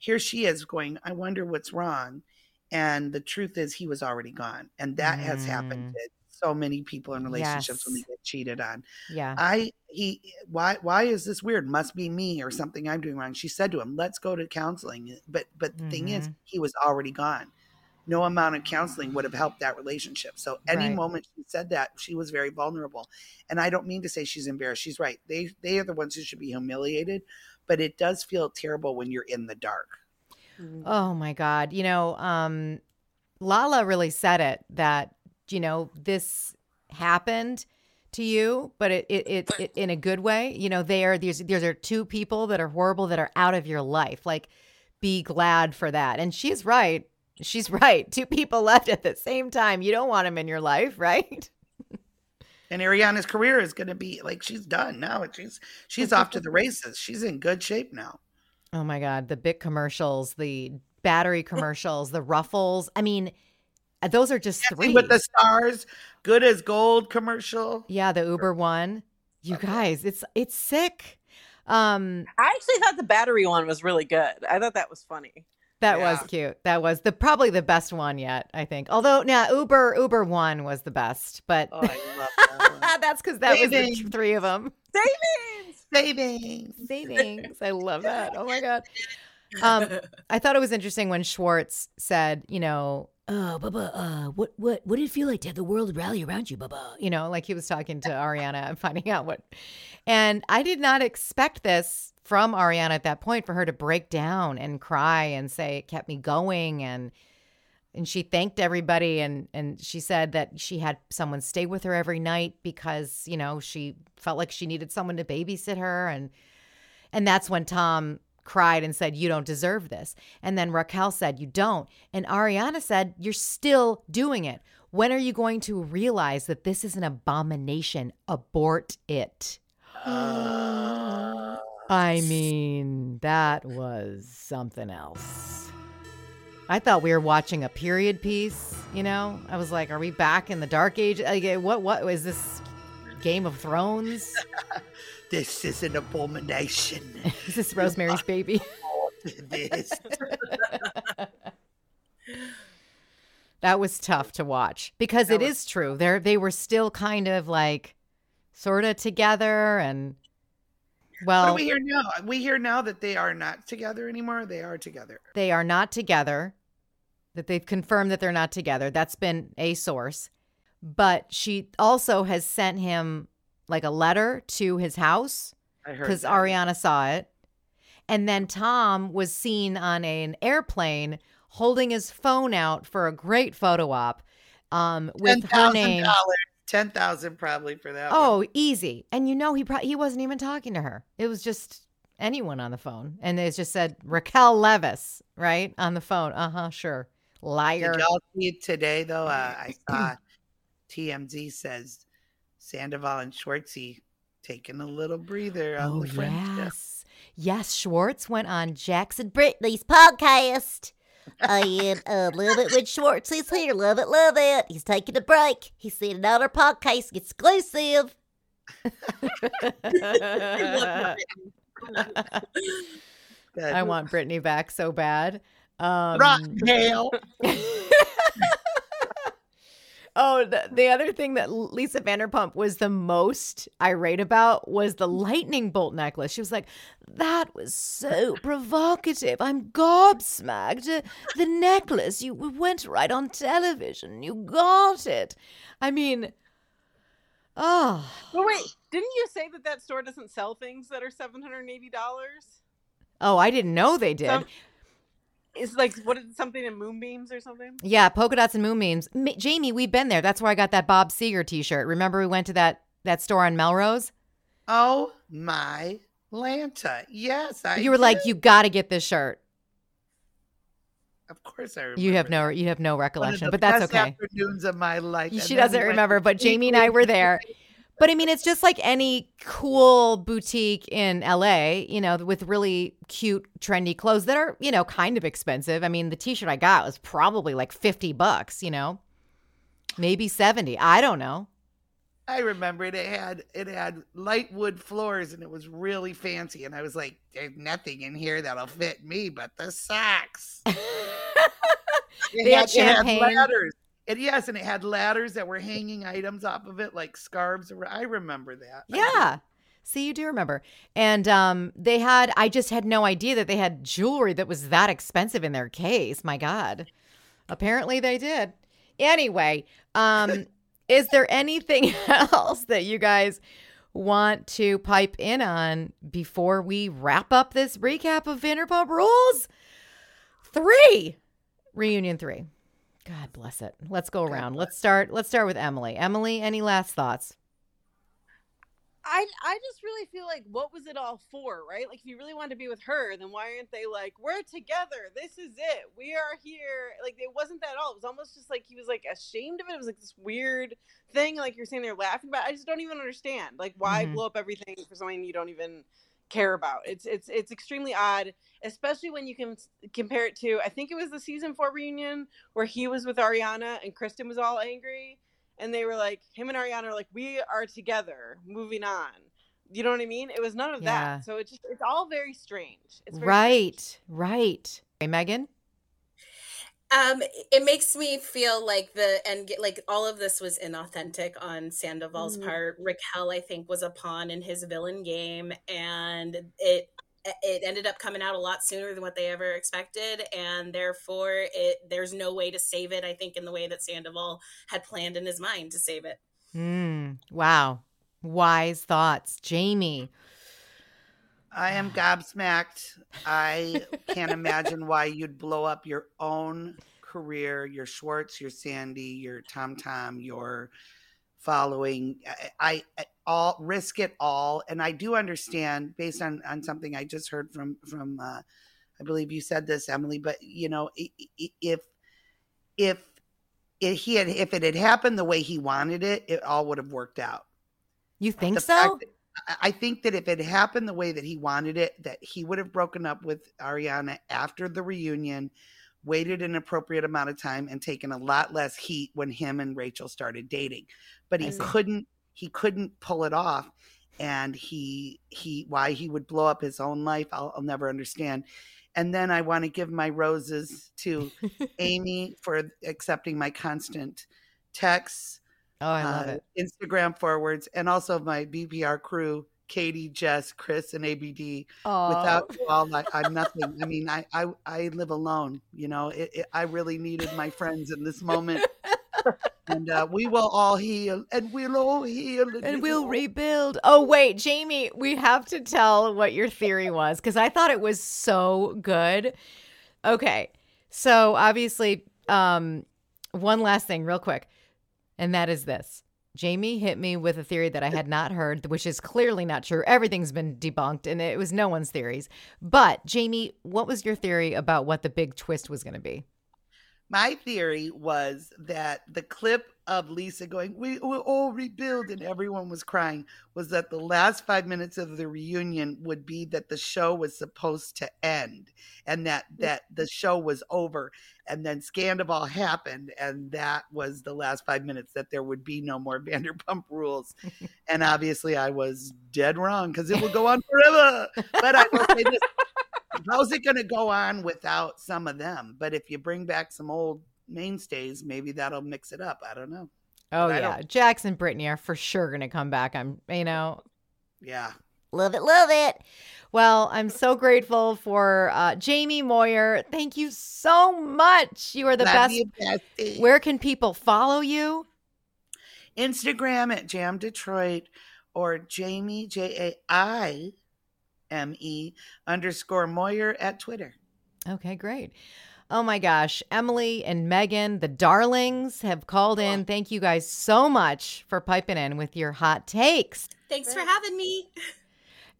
Here she is going, I wonder what's wrong. And the truth is he was already gone. And that has happened to so many people in relationships when they get cheated on. yeah. I he why why is this weird? Must be me or something I'm doing wrong. She said to him, Let's go to counseling. But but the thing is Mhm. he was already gone. No amount of counseling would have helped that relationship. So any Right. moment she said that, she was very vulnerable. And I don't mean to say she's embarrassed. She's right. They they are the ones who should be humiliated, but it does feel terrible when you're in the dark. Oh my God. You know, um, Lala really said it that, you know, this happened to you, but it, it, it, it in a good way. You know, they are these these are two people that are horrible that are out of your life. Like, be glad for that. And she's right. She's right. Two people left at the same time. You don't want them in your life, right? And Ariana's career is going to be like she's done now. She's she's off to the races. She's in good shape now. Oh my God. The big commercials, the battery commercials, the ruffles. I mean, uh, those are just Dancing three. with the stars, good as gold commercial. Yeah, the Uber one. You guys, it's it's sick. Um I actually thought the battery one was really good. I thought that was funny. That Yeah. was cute. That was the probably the best one yet, I think. Although now Uber Uber one was the best, but Oh, I love that one. that's cuz that was the three of them. Savings. Savings. Savings. I love that. Oh my god. Um I thought it was interesting when Schwartz said, you know, oh, Bubba, uh, what, what, what did it feel like to have the world rally around you, Bubba? You know, like he was talking to Ariana and finding out what. And I did not expect this from Ariana at that point for her to break down and cry and say it kept me going and and she thanked everybody and and she said that she had someone stay with her every night because you know she felt like she needed someone to babysit her and and that's when Tom cried and said you don't deserve this and then Raquel said you don't and Ariana said you're still doing it when are you going to realize that this is an abomination abort it I mean that was something else I thought we were watching a period piece. You know, I was like, "Are we back in the Dark Age? Like, eh, what? What is this? Game of Thrones? This is an abomination. is this Rosemary's Baby? this. that was tough to watch because That it was is true. They they were still kind of like, sort of together, and What well, do we hear now? We hear now that they are not together anymore. They are together. they are not together. That they've confirmed that they're not together. That's been a source. But she also has sent him like a letter to his house because. Ariana saw it. And then Tom was seen on an airplane holding his phone out for a great photo op um, with her name. Ten thousand probably for that. one. Oh, easy. And you know he pro- he wasn't even talking to her. It was just anyone on the phone, and they just said Raquel Leviss right on the phone. Uh huh. Sure. Liar. Did y'all see today though? Uh, I saw TMZ says Sandoval and Schwartzy taking a little breather on Oh the friendship. yes, yes. Schwartz went on Jax and Brittany's podcast. I am uh, love it when Schwartz is here. Love it, love it. He's taking a break. He's sending out our podcast exclusive. I want Brittany back so bad. Um, Raquel. Oh, the, the other thing that Lisa Vanderpump was the most irate about was the lightning bolt necklace. She was like, "That was so provocative. I'm gobsmacked. Uh, The necklace, you went right on television. You got it. I mean, oh, But wait, didn't you say that that store doesn't sell things that are seven hundred and eighty dollars? oh, I didn't know they did. Some- It's like what is something in moonbeams or something? Yeah, polka dots and moonbeams. Ma- Jaime, we've been there. That's where I got that Bob Seger T-shirt. Remember we went to that that store on Melrose? Oh my Lanta. Yes, I you were like, you got to get this shirt. Of course I remember. You have no you have no One of recollection, the but that's best okay. Afternoons of my life. She doesn't remember, but Jaime and I were there. But I mean, it's just like any cool boutique in LA, you know, with really cute, trendy clothes that are, you know, kind of expensive. I mean, the t shirt I got was probably like 50 bucks, you know, maybe 70. I don't know. I remember it. It had it had light wood floors and it was really fancy. And I was like, "There's nothing in here that'll fit me but the socks." It They had it had champagne. ladders. And yes, and it had ladders that were hanging items off of it, like scarves. or- I remember that. Yeah. See, you do remember. And um, they had, I just had no idea that they had jewelry that was that expensive in their case. My God. Apparently they did. Anyway, um, is there anything else that you guys want to pipe in on before we wrap up this recap of Vanderpump Rules? Three. Reunion three. God bless it. Let's go around. Let's start. Let's start with Emily. Emily, any last thoughts? I I just really feel like what was it all for, right? Like if you really wanted to be with her, then why aren't they like we're together? This is it. We are here. Like it wasn't that at all. It was almost just like he was like ashamed of it. It was like this weird thing. Like you're saying they're laughing about. I just don't even understand. Like why Mhm. blow up everything for something you don't even care about? It's it's it's extremely odd, especially when you can compare it to I think it was the season four reunion where he was with Ariana and Kristen was all angry and they were like him and Ariana are like we are together moving on you know what I mean it was none of Yeah. that so it's just it's all very strange it's very right, right. Hey, Megan. Um, it makes me feel like the and like all of this was inauthentic on Sandoval's Mhm. part. Raquel, I think, was a pawn in his villain game, and it it ended up coming out a lot sooner than what they ever expected, and therefore, it there's no way to save it. I think in the way that Sandoval had planned in his mind to save it. Mm, wow. Wise thoughts. Jaime. I am gobsmacked. I can't imagine why you'd blow up your own career, your Schwartz, your Sandy, your Tom Tom, your following. I, I all risk it all, and I do understand based on on something I just heard from from. Uh, I believe you said this, Emily, but you know, if if if he had if it had happened the way he wanted it, it all would have worked out. You think so? That, I think that if it happened the way that he wanted it, that he would have broken up with Ariana after the reunion, waited an appropriate amount of time, and taken a lot less heat when him and Raquel started dating. But he couldn't. He couldn't pull it off, and he he why he would blow up his own life. I'll, I'll never understand. And then I want to give my roses to Amy for accepting my constant texts Oh, I love uh, it. Instagram forwards and also my VPR crew, Katie, Jess, Chris, and ABD. Oh. Without all, I, I'm nothing. I mean, I, I, I live alone. You know, it, it, I really needed my friends in this moment. and uh, we will all heal, and we'll all heal, and, and we'll rebuild. Oh wait, Jaime, we have to tell what your theory was because I thought it was so good. Okay, so obviously, um, one last thing, real quick and that is this. Jaime hit me with a theory that I had not heard, which is clearly not true. Everything's been debunked and it was no one's theories. But, Jaime, what was your theory about what the big twist was going to be? My theory was that the clip of Lisa going, We will all rebuild, and everyone was crying, was that the last five minutes of the reunion would be that the show was supposed to end and that mm. that the show was over. And then Scandoval happened, and that was the last five minutes that there would be no more Vanderpump rules. and obviously I was dead wrong because it will go on forever. But I will say this how's it going to go on without some of them? But if you bring back some old mainstays, maybe that'll mix it up. I don't know. Oh but yeah, Jax and Brittany are for sure going to come back. I'm, you know. Yeah. Love it, love it. Well, I'm so grateful for uh, Jaime Moyer. Thank you so much. You are the love best. You, Where can people follow you? Instagram at Jam Detroit or Jaime J A I M E underscore Moyer at Twitter. Okay, great. Oh my gosh. Emily and Megan, the darlings, have called in. Thank you guys so much for piping in with your hot takes. Thanks for having me.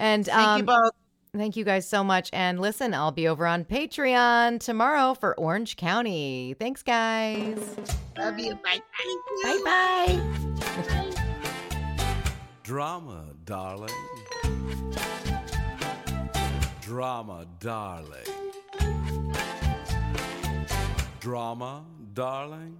And thank um, you both. Thank you guys so much. And listen, I'll be over on Patreon tomorrow for Orange County. Thanks, guys. Love you. Bye bye. Bye bye. Drama, darling drama, darling. Drama, darling.